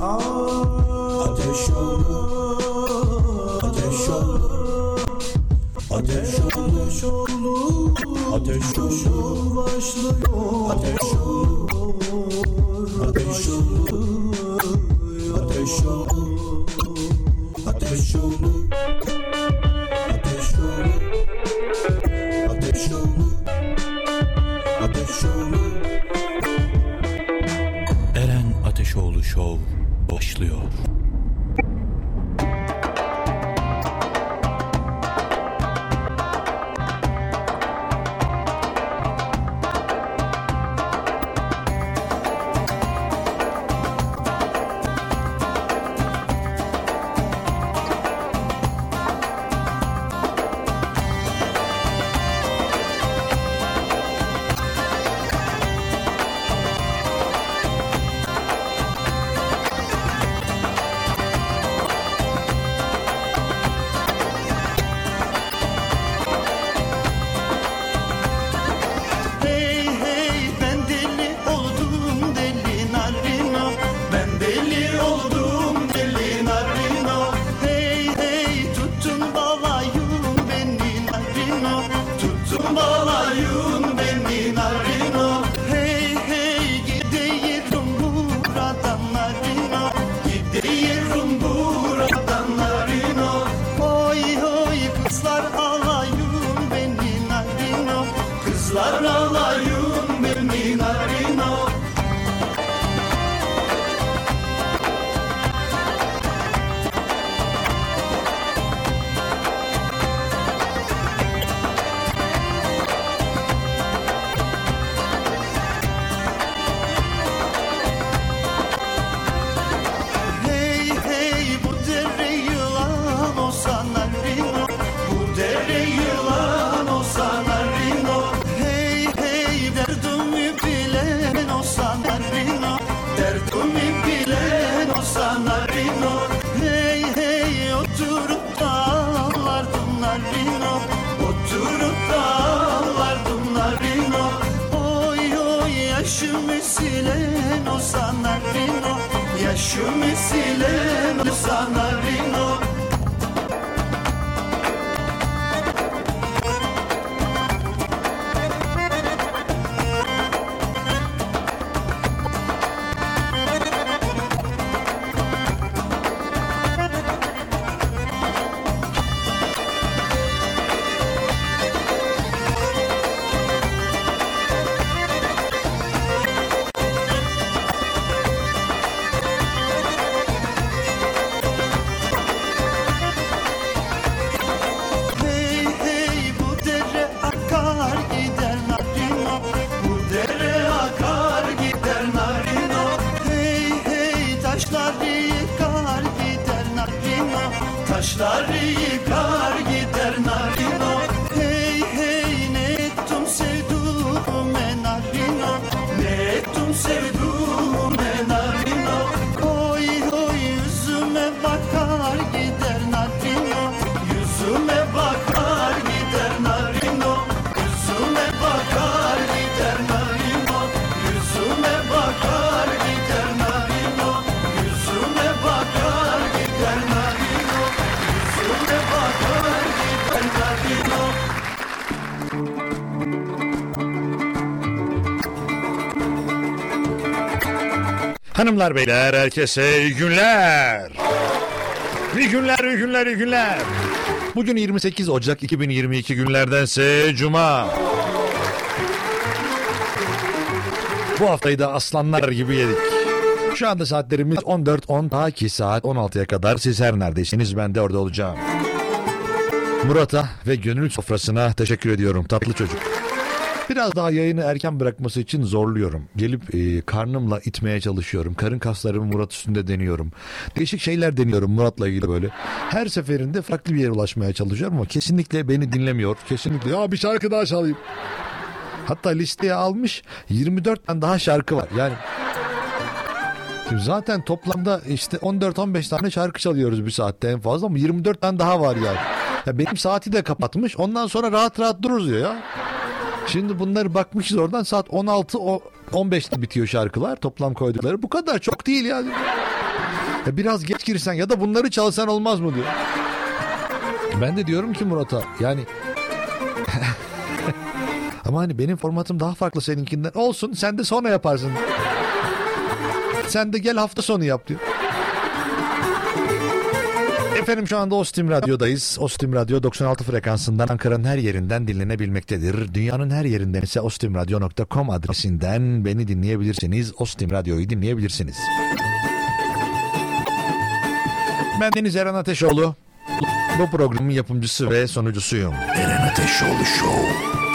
Ateş yolu Ateş yolu Ateş yolu Ateş yolu başlıyor Ateş yolu Ateş yolu Ateş yolu Hanımlar beyler herkese iyi günler. İyi günler, iyi günler, iyi günler. Bugün 28 Ocak 2022 günlerdense Cuma. Bu haftayı da aslanlar gibi yedik. Şu anda saatlerimiz 14.10 ta ki saat 16'ya kadar siz her neredeyseniz ben de orada olacağım. Murat'a ve gönül sofrasına teşekkür ediyorum tatlı çocuk. Biraz daha yayını erken bırakması için zorluyorum. Gelip e, karnımla itmeye çalışıyorum. Karın kaslarımı Murat üstünde deniyorum. Değişik şeyler deniyorum Murat'la ilgili böyle. Her seferinde farklı bir yere ulaşmaya çalışıyorum ama kesinlikle beni dinlemiyor. Kesinlikle ya bir şarkı daha çalayım. Hatta listeye almış 24 tane daha şarkı var. Yani Şimdi zaten toplamda işte 14-15 tane şarkı çalıyoruz bir saatte en fazla ama 24 tane daha var yani. Ya benim saati de kapatmış. Ondan sonra rahat rahat dururuz diyor ya. Şimdi bunları bakmışız oradan saat 16 o 15'te bitiyor şarkılar toplam koydukları. Bu kadar çok değil yani. Ya biraz geç girsen ya da bunları çalsan olmaz mı diyor. Ben de diyorum ki Murat'a yani ama hani benim formatım daha farklı seninkinden. Olsun sen de sonra yaparsın. Sen de gel hafta sonu yap diyor. Efendim şu anda Ostim Radyo'dayız. Ostim Radyo 96 frekansından Ankara'nın her yerinden dinlenebilmektedir. Dünyanın her yerinden ise ostimradyo.com adresinden beni dinleyebilirsiniz. Ostim Radyo'yu dinleyebilirsiniz. Ben Deniz Eren Ateşoğlu. Bu programın yapımcısı ve sonucusuyum. Eren Ateşoğlu Show.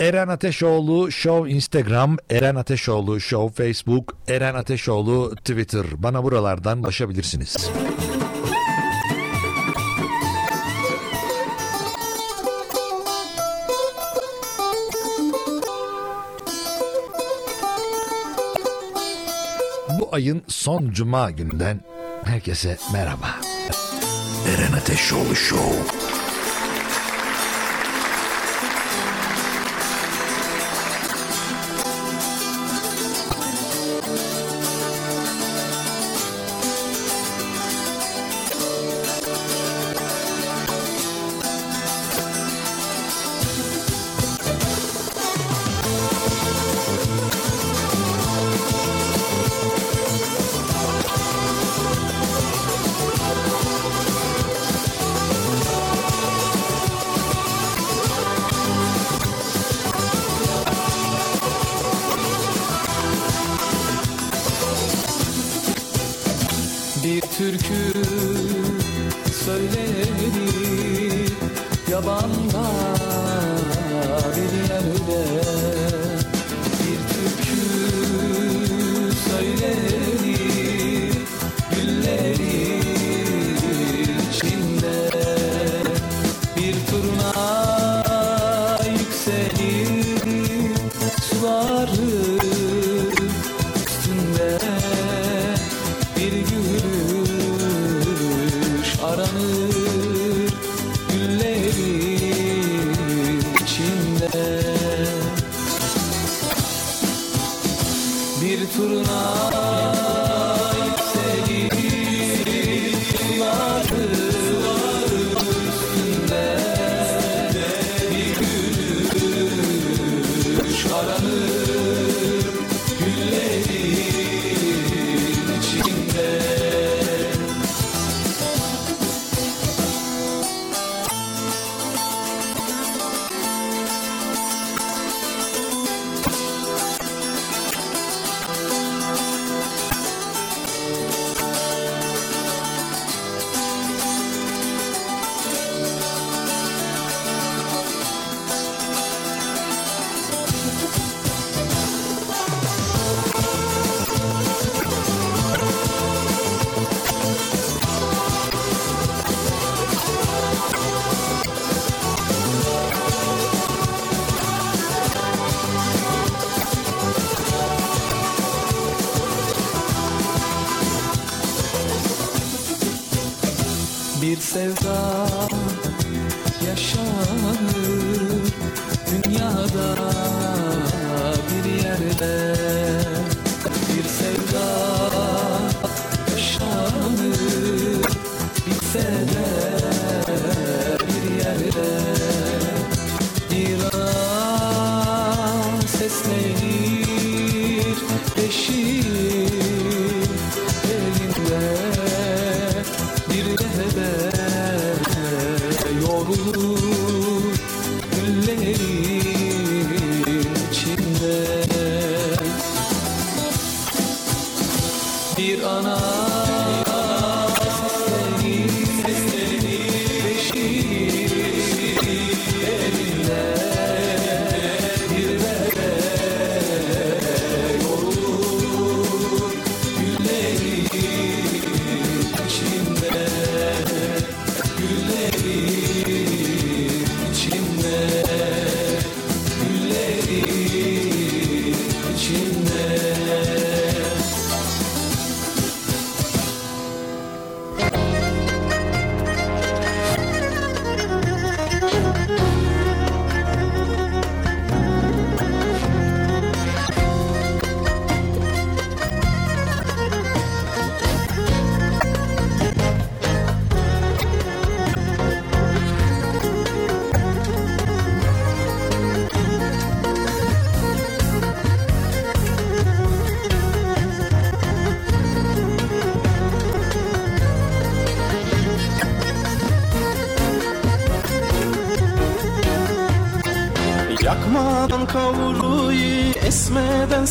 Eren Ateşoğlu Show Instagram, Eren Ateşoğlu Show Facebook, Eren Ateşoğlu Twitter. Bana buralardan ulaşabilirsiniz. Bu ayın son cuma gününden herkese merhaba. Eren Ateşoğlu Show.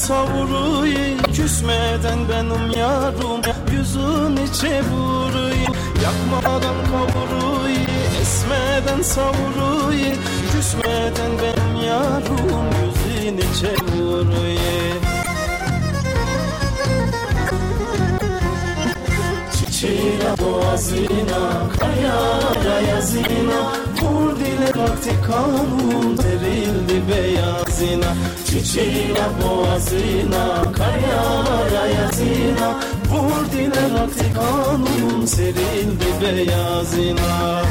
Esmeden savuruyu Küsmeden benim yarım, yüzünü çevuruyu Yakmadan kavuruyu, esmeden savuruyu Küsmeden benim yarım, yüzünü çevuruyu Çiçeğe boğazına, kayara yazına Vur dile vakti kanun, serildi beyazına Çiçeğe boğazına, kayara yazına Vur dile vakti kanun, serildi beyazına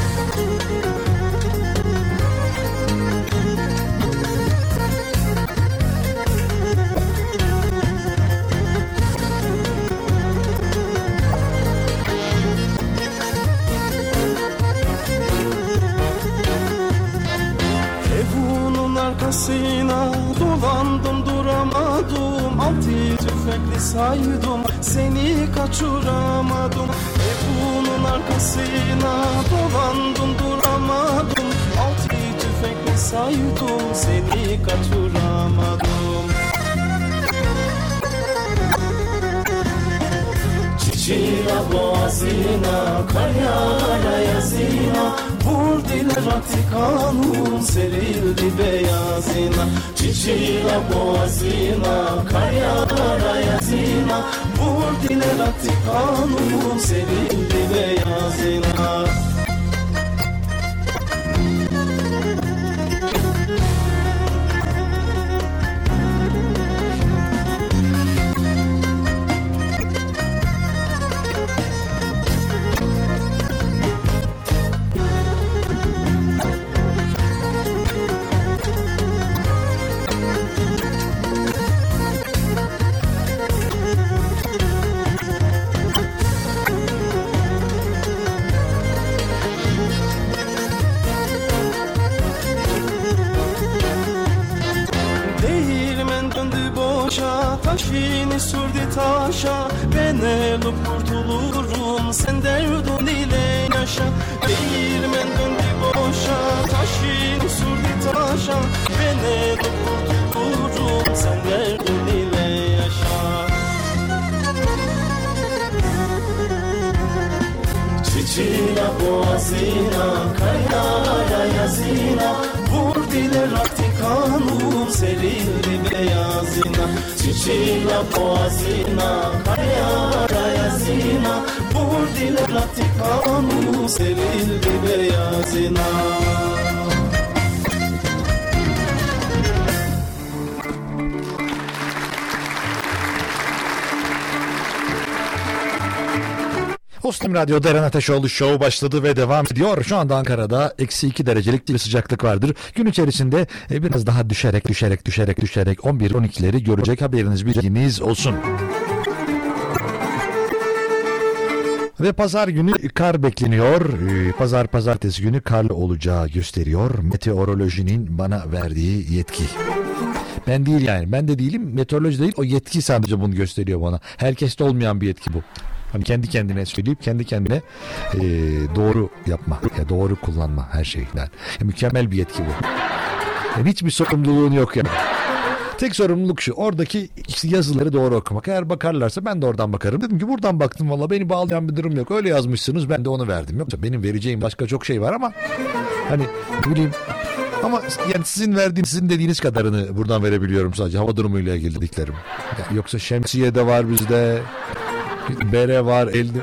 Arkasına dolandım duramadım. Altı tüfekli saydım seni kaçıramadım. Evunun arkasına dolandım duramadım. Altı tüfekli saydım seni kaçıramadım Çiçeğe boğazına, kayara yazına Vur dile vakti kanun, serildi beyazına. Çiçeğe boğazına, kayara yazına Vur dile vakti kanun, serildi beyazına Çiçeğe boğazına, kayara yazına Vur dile rakti kanun, serildi beyazına Ostim Radyo'da Eren Ateşoğlu Show başladı ve devam ediyor. Şu anda Ankara'da eksi 2 derecelik bir sıcaklık vardır. Gün içerisinde e, biraz daha düşerek düşerek düşerek düşerek 11-12'leri görecek haberiniz bilginiz olsun. Ve pazar günü kar bekleniyor. Ee, Pazar pazartesi günü karlı olacağı gösteriyor. Meteorolojinin bana verdiği yetki. Ben değil yani. Ben de değilim. Meteoroloji değil. O yetki sadece bunu gösteriyor bana. Herkeste olmayan bir yetki bu. Hani kendi kendine söyleyip kendi kendine e, doğru yapma. Ya doğru kullanma her şeyden. Ya mükemmel bir yetki bu. Yani hiçbir sorumluluğun yok yani. Tek sorumluluk şu. Oradaki yazıları doğru okumak. Eğer bakarlarsa ben de oradan bakarım. Dedim ki buradan baktım valla beni bağlayan bir durum yok. Öyle yazmışsınız ben de onu verdim. Yoksa benim vereceğim başka çok şey var ama hani bileyim ama yani sizin verdiğiniz, sizin dediğiniz kadarını buradan verebiliyorum sadece. Hava durumuyla ilgili dediklerim. Yani yoksa şemsiye de var bizde. Bere var, elde.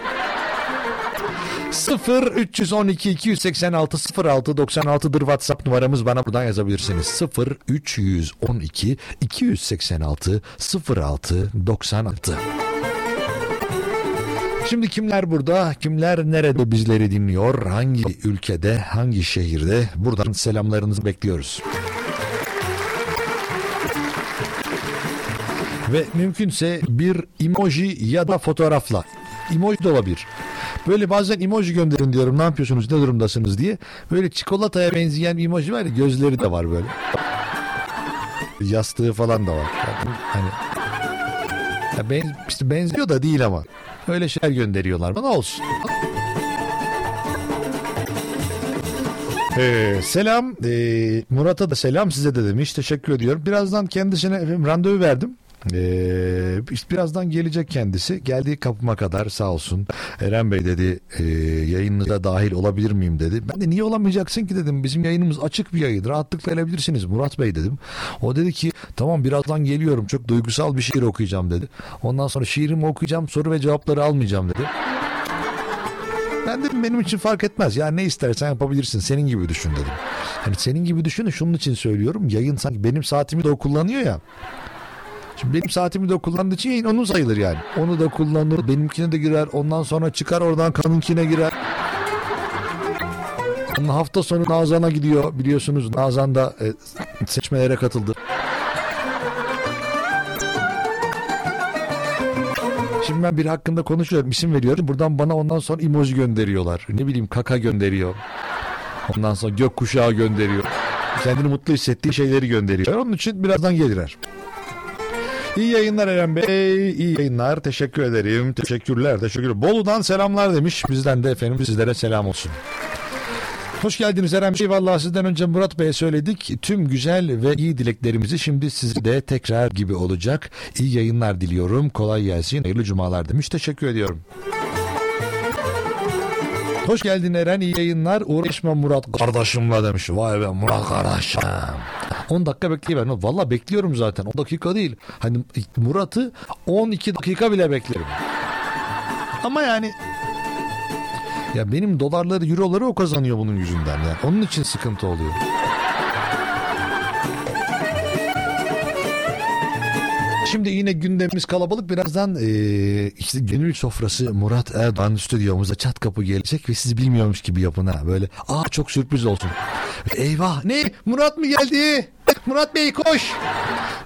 0 312 286 06 96'dır WhatsApp numaramız bana buradan yazabilirsiniz. 0 312 286 06 96. Şimdi kimler burada, kimler nerede bizleri dinliyor, hangi ülkede, hangi şehirde buradan selamlarınızı bekliyoruz. Ve mümkünse bir emoji ya da fotoğrafla. Emoji de olabilir. Böyle bazen emoji gönderin diyorum ne yapıyorsunuz ne durumdasınız diye. Böyle çikolataya benzeyen bir emoji var ya gözleri de var böyle. Yastığı falan da var. Yani hani ya ben, işte benziyor da değil ama. Öyle şeyler gönderiyorlar bana olsun. Ee, selam ee, Murat'a da selam size de demiş teşekkür ediyorum birazdan kendisine efendim, randevu verdim ee, işte birazdan gelecek kendisi. Geldiği kapıma kadar sağ olsun Eren Bey dedi e, yayınınıza dahil olabilir miyim? dedi. Ben de niye olamayacaksın ki? dedim. Bizim yayınımız açık bir yayın rahatlıkla gelebilirsiniz Murat Bey dedim. O dedi ki tamam birazdan geliyorum. Çok duygusal bir şiir okuyacağım dedi. Ondan sonra şiirimi okuyacağım soru ve cevapları almayacağım dedi. Ben dedim benim için fark etmez. Ya ne istersen yapabilirsin. Senin gibi düşün dedim. Hani senin gibi düşün şunun için söylüyorum. Yayın sanki benim saatimi de o kullanıyor ya. Şimdi benim saatimi de kullandığı için yayın onun sayılır yani. Onu da kullanır. Benimkine de girer. Ondan sonra çıkar oradan kanunkine girer. Hafta sonu Nazan'a gidiyor. Biliyorsunuz Nazan da e, seçmelere katıldı. Şimdi ben bir hakkında konuşuyorum, isim veriyorum. Buradan bana ondan sonra emoji gönderiyorlar. Ne bileyim kaka gönderiyor. Ondan sonra gökkuşağı gönderiyor. Kendini mutlu hissettiği şeyleri gönderiyor. Onun için birazdan gelirler. İyi yayınlar Eren Bey. İyi yayınlar. Teşekkür ederim. Teşekkürler. Teşekkürler. Bolu'dan selamlar demiş. Bizden de efendim sizlere selam olsun. Hoş geldiniz Eren Bey. Vallahi sizden önce Murat Bey'e söyledik. Tüm güzel ve iyi dileklerimizi şimdi size de tekrar gibi olacak. İyi yayınlar diliyorum. Kolay gelsin. Hayırlı cumalar demiş. Teşekkür ediyorum. Hoş geldin Eren. iyi yayınlar. Uğraşma Murat kardeşimle demiş. Vay be Murat kardeşim. 10 dakika bekleyiver. Valla bekliyorum zaten. 10 dakika değil. Hani Murat'ı 12 dakika bile beklerim. Ama yani ya benim dolarları, euroları o kazanıyor bunun yüzünden. Yani onun için sıkıntı oluyor. Şimdi yine gündemimiz kalabalık. Birazdan e, işte gönül sofrası Murat Erdoğan stüdyomuza çat kapı gelecek ve siz bilmiyormuş gibi yapın ha. Böyle aa çok sürpriz olsun. Eyvah ne Murat mı geldi? Murat Bey koş.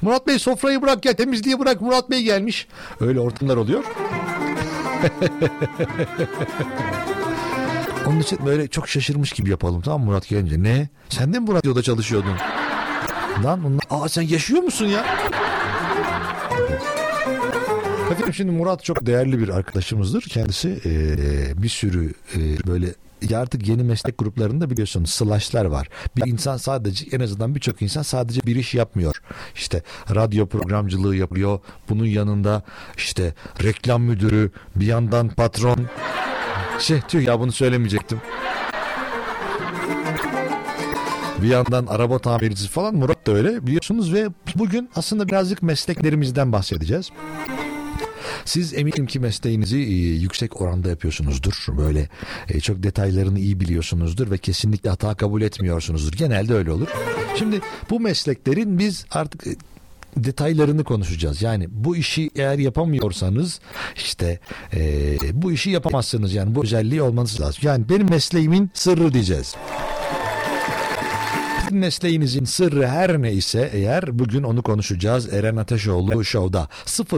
Murat Bey sofrayı bırak ya temizliği bırak Murat Bey gelmiş. Öyle ortamlar oluyor. Onun için böyle çok şaşırmış gibi yapalım tamam mı Murat gelince. Ne? Sen de mi bu radyoda çalışıyordun? Lan onlar... Aa sen yaşıyor musun ya? Efendim şimdi Murat çok değerli bir arkadaşımızdır. Kendisi e, bir sürü e, böyle artık yeni meslek gruplarında biliyorsunuz slashlar var. Bir insan sadece en azından birçok insan sadece bir iş yapmıyor. İşte radyo programcılığı yapıyor. Bunun yanında işte reklam müdürü, bir yandan patron. Şey tüh ya bunu söylemeyecektim. Bir yandan araba tamircisi falan Murat da öyle biliyorsunuz ve bugün aslında birazcık mesleklerimizden bahsedeceğiz. Siz eminim ki mesleğinizi e, yüksek oranda yapıyorsunuzdur. Böyle e, çok detaylarını iyi biliyorsunuzdur ve kesinlikle hata kabul etmiyorsunuzdur. Genelde öyle olur. Şimdi bu mesleklerin biz artık e, detaylarını konuşacağız. Yani bu işi eğer yapamıyorsanız işte e, bu işi yapamazsınız. Yani bu özelliği olmanız lazım. Yani benim mesleğimin sırrı diyeceğiz mesleğinizin sırrı her neyse eğer bugün onu konuşacağız Eren Ateşoğlu Show'da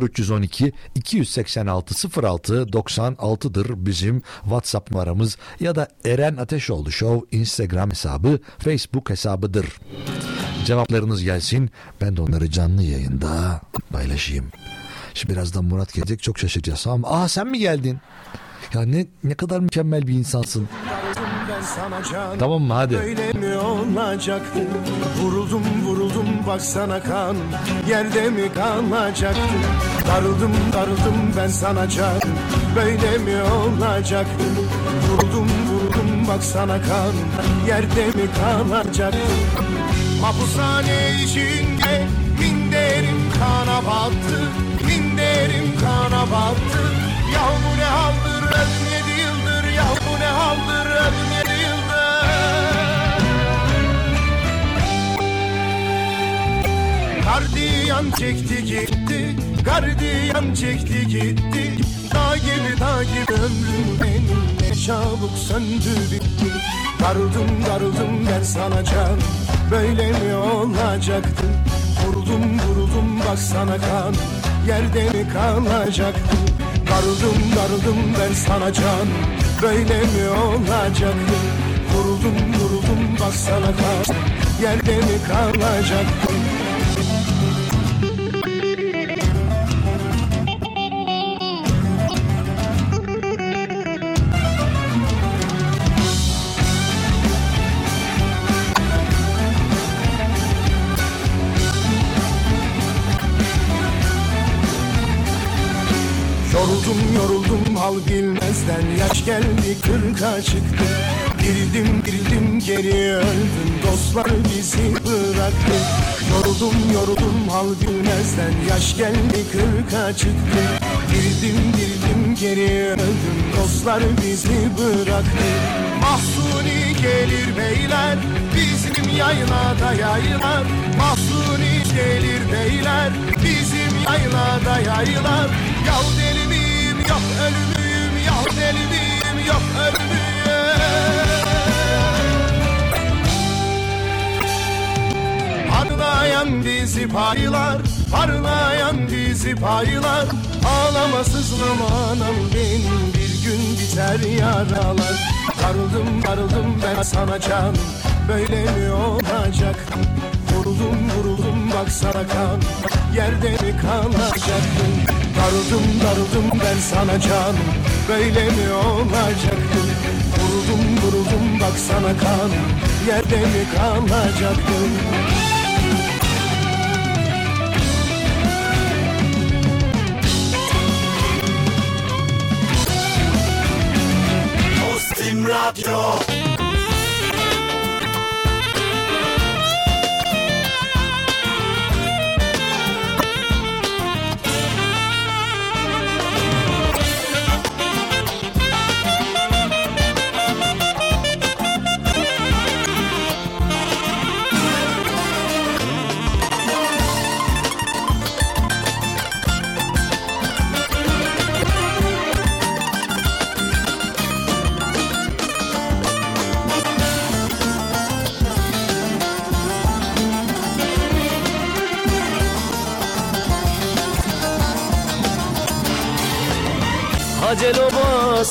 0312 286 06 96'dır bizim WhatsApp numaramız ya da Eren Ateşoğlu Show Instagram hesabı Facebook hesabıdır. Cevaplarınız gelsin ben de onları canlı yayında paylaşayım. Şimdi birazdan Murat gelecek çok şaşıracağız. Tamam. Aa sen mi geldin? Ya ne ne kadar mükemmel bir insansın. Tamam mı hadi. Öyle mi olacaktı? Vuruldum vuruldum baksana kan Yerde mi kalacaktı? Darıldım darıldım ben sana can Böyle mi olacaktı? Vuruldum vuruldum baksana kan Yerde mi kalacaktı? Mapushane içinde minderim kana battı Minderim kana battı Yahu ne haldır öldüm yedi yıldır Yahu ne haldır öldüm Gardiyan çekti gitti Gardiyan çekti gitti. Dağ gibi dağ gibi ömrüm benim Ne çabuk söndü bitti. Darıldım darıldım ben sana can. Böyle mi olacaktı? Vuruldum vuruldum bak sana kan. Yerde mi kalacaktı? Darıldım darıldım ben sana can. Böyle mi olacaktı? Vuruldum vuruldum bak sana kan. Yerde mi kalacaktı hal bilmezden Yaş geldi kırka çıktı. Girdim girdim geri öldüm. Dostlar bizi bıraktı. Yoruldum yoruldum hal bilmezden Yaş geldi kırka çıktı. Girdim girdim geri öldüm. Dostlar bizi bıraktı. Mahsuni gelir beyler Bizim yaylada yaylar Mahsuni gelir beyler Bizim yaylada yaylar Yav deli miyim yok ölümüyüm Miyim yok ölümüyüm Parlayan bizi paylar Parlayan bizi paylar. Ağlama sızlama anam benim Bir gün biter yaralar. Darıldım darıldım ben sana canım Böyle mi olacak? Vuruldum vuruldum bak sana kan Yerde mi kalacaktın Darıldım darıldım ben sana canım. Böyle mi olacaktın Vuruldum vuruldum bak sana kan Yerde mi kalacaktın Ostim Radyo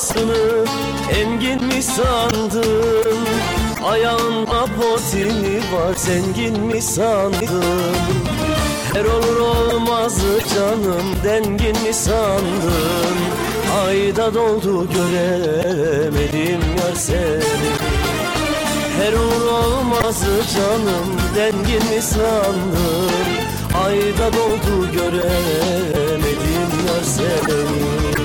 obasını engin mi sandın? Ayağında potini var zengin mi sandın? Her olur olmazı canım dengin mi sandın? Ayda doldu göremedim yar seni Her olur olmazı canım dengin mi sandın? Ayda doldu göremedim yar seni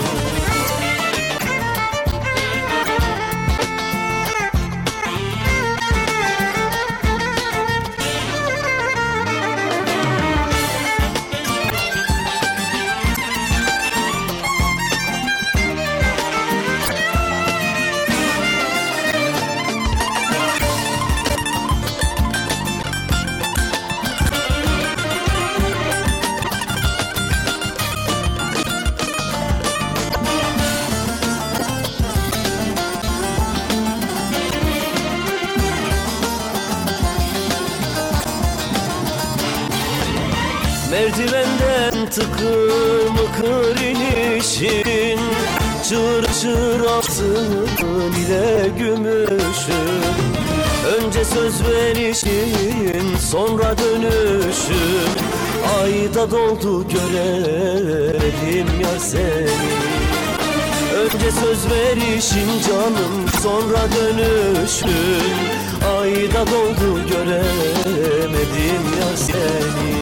söz verişin sonra dönüşün Ayda doldu göremedim yar seni. Önce söz verişin canım sonra dönüşün Ayda doldu göremedim yar seni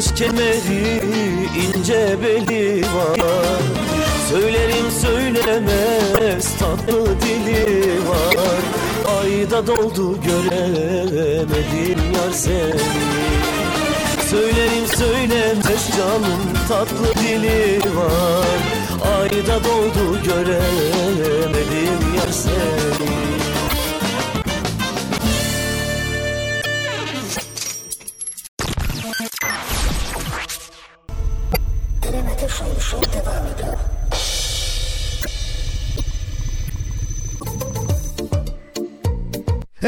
Sıktırmış kemeri ince beli var. Söylerim söylemez tatlı dili var. Ayda doldu göremedim yar seni. Söylerim söylemez canım tatlı dili var. Ayda doldu göremedim yar seni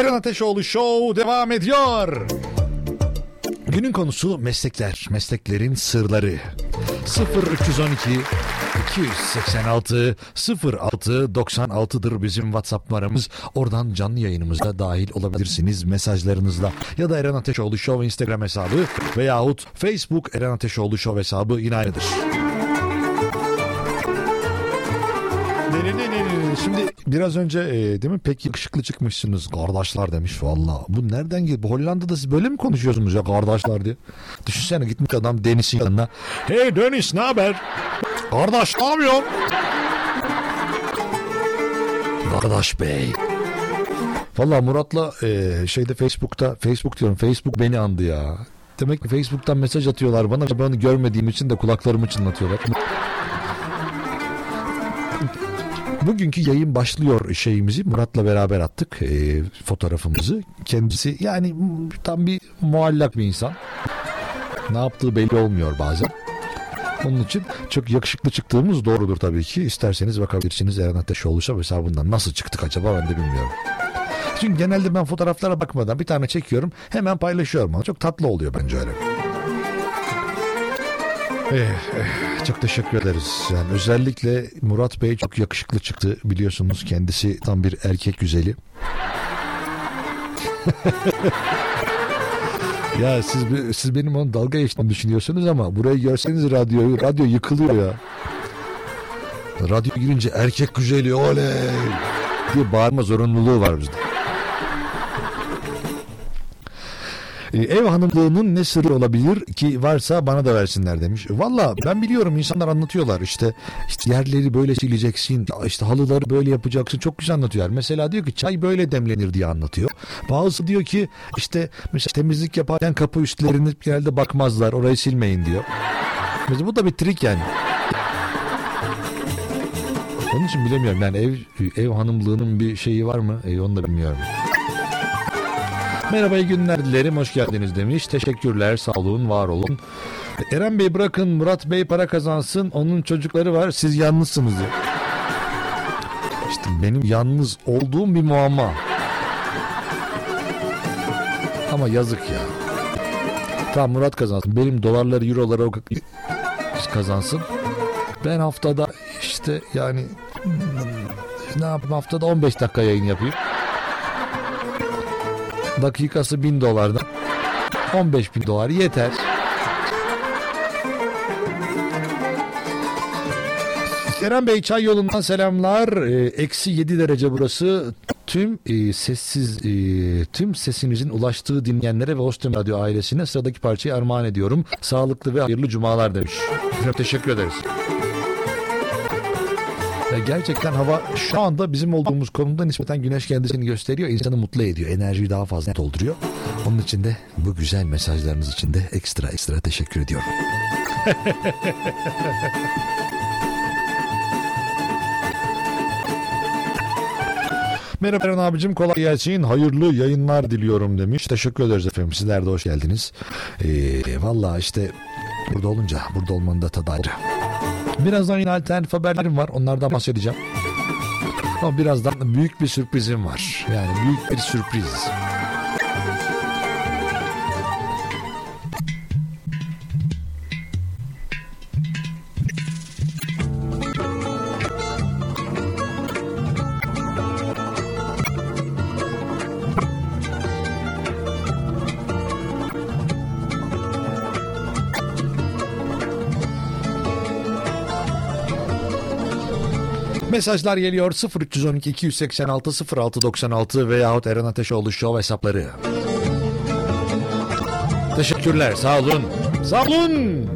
Eren Ateşoğlu Show devam ediyor. Günün konusu meslekler, mesleklerin sırları. 0312 286 06 96'dır bizim WhatsApp numaramız. Oradan canlı yayınımıza dahil olabilirsiniz mesajlarınızla. Ya da Eren Ateşoğlu Show Instagram hesabı veyahut Facebook Eren Ateşoğlu Show hesabı yine aynıdır. Şimdi biraz önce e, değil mi pek yakışıklı çıkmışsınız kardeşler demiş valla. Bu nereden geldi? Bu Hollanda'da siz böyle mi konuşuyorsunuz ya kardeşler diye? Düşünsene gitmiş adam Deniz'in yanına. Hey Deniz ne haber? Kardeş ne yapıyorsun? Kardeş bey. Valla Murat'la e, şeyde Facebook'ta Facebook diyorum Facebook beni andı ya. Demek ki Facebook'tan mesaj atıyorlar bana. Ben onu görmediğim için de kulaklarımı çınlatıyorlar. Bugünkü yayın başlıyor şeyimizi Murat'la beraber attık e, fotoğrafımızı. Kendisi yani tam bir muallak bir insan. Ne yaptığı belli olmuyor bazen. Onun için çok yakışıklı çıktığımız doğrudur tabii ki. İsterseniz bakabilirsiniz Eren Ateşoğlu hesabından. Nasıl çıktık acaba ben de bilmiyorum. Çünkü genelde ben fotoğraflara bakmadan bir tane çekiyorum hemen paylaşıyorum. Çok tatlı oluyor bence öyle. Eh, eh, çok teşekkür ederiz. Yani özellikle Murat Bey çok yakışıklı çıktı biliyorsunuz. Kendisi tam bir erkek güzeli. ya siz siz benim onu dalga geçtiğimi düşünüyorsunuz ama burayı görseniz radyoyu radyo yıkılıyor ya. Radyo girince erkek güzeli oley diye bağırma zorunluluğu var bizde. Ev hanımlığının ne sırrı olabilir ki varsa bana da versinler demiş. Valla ben biliyorum insanlar anlatıyorlar işte, işte yerleri böyle sileceksin işte halıları böyle yapacaksın çok güzel anlatıyorlar. Mesela diyor ki çay böyle demlenir diye anlatıyor. Bazısı diyor ki işte mesela temizlik yaparken kapı üstlerini genelde bakmazlar orayı silmeyin diyor. Mesela bu da bir trik yani. Onun için bilemiyorum yani ev ev hanımlığının bir şeyi var mı? E, onu da bilmiyorum. Merhaba iyi günler dilerim hoş geldiniz demiş. Teşekkürler sağ olun var olun. Eren Bey bırakın Murat Bey para kazansın onun çocukları var siz yalnızsınız diyor. İşte benim yalnız olduğum bir muamma. Ama yazık ya. Tamam Murat kazansın. Benim dolarları euroları o kazansın. Ben haftada işte yani ne yapayım haftada 15 dakika yayın yapayım. Dakikası 1000 dolardan 15 bin dolar yeter. Kerem Bey çay yolundan selamlar. Ee, eksi 7 derece burası. Tüm e, sessiz e, tüm sesinizin ulaştığı dinleyenlere ve Ostim Radyo ailesine sıradaki parçayı armağan ediyorum. Sağlıklı ve hayırlı cumalar demiş. Teşekkür ederiz. Gerçekten hava şu anda bizim olduğumuz konumda nispeten güneş kendisini gösteriyor. insanı mutlu ediyor. Enerjiyi daha fazla dolduruyor. Onun için de bu güzel mesajlarınız için de ekstra ekstra teşekkür ediyorum. Merhaba Eren abicim kolay gelsin. Hayırlı yayınlar diliyorum demiş. Teşekkür ederiz efendim. Sizler de hoş geldiniz. Ee, Valla işte burada olunca burada olmanın da tadı ayrı. Birazdan yine alternatif haberlerim var. Onlardan bahsedeceğim. Ama birazdan büyük bir sürprizim var. Yani büyük bir sürpriz. Mesajlar geliyor 0312 286 0696 veyahut Eren Ateşoğlu Show hesapları. Teşekkürler sağ olun. Sağ olun.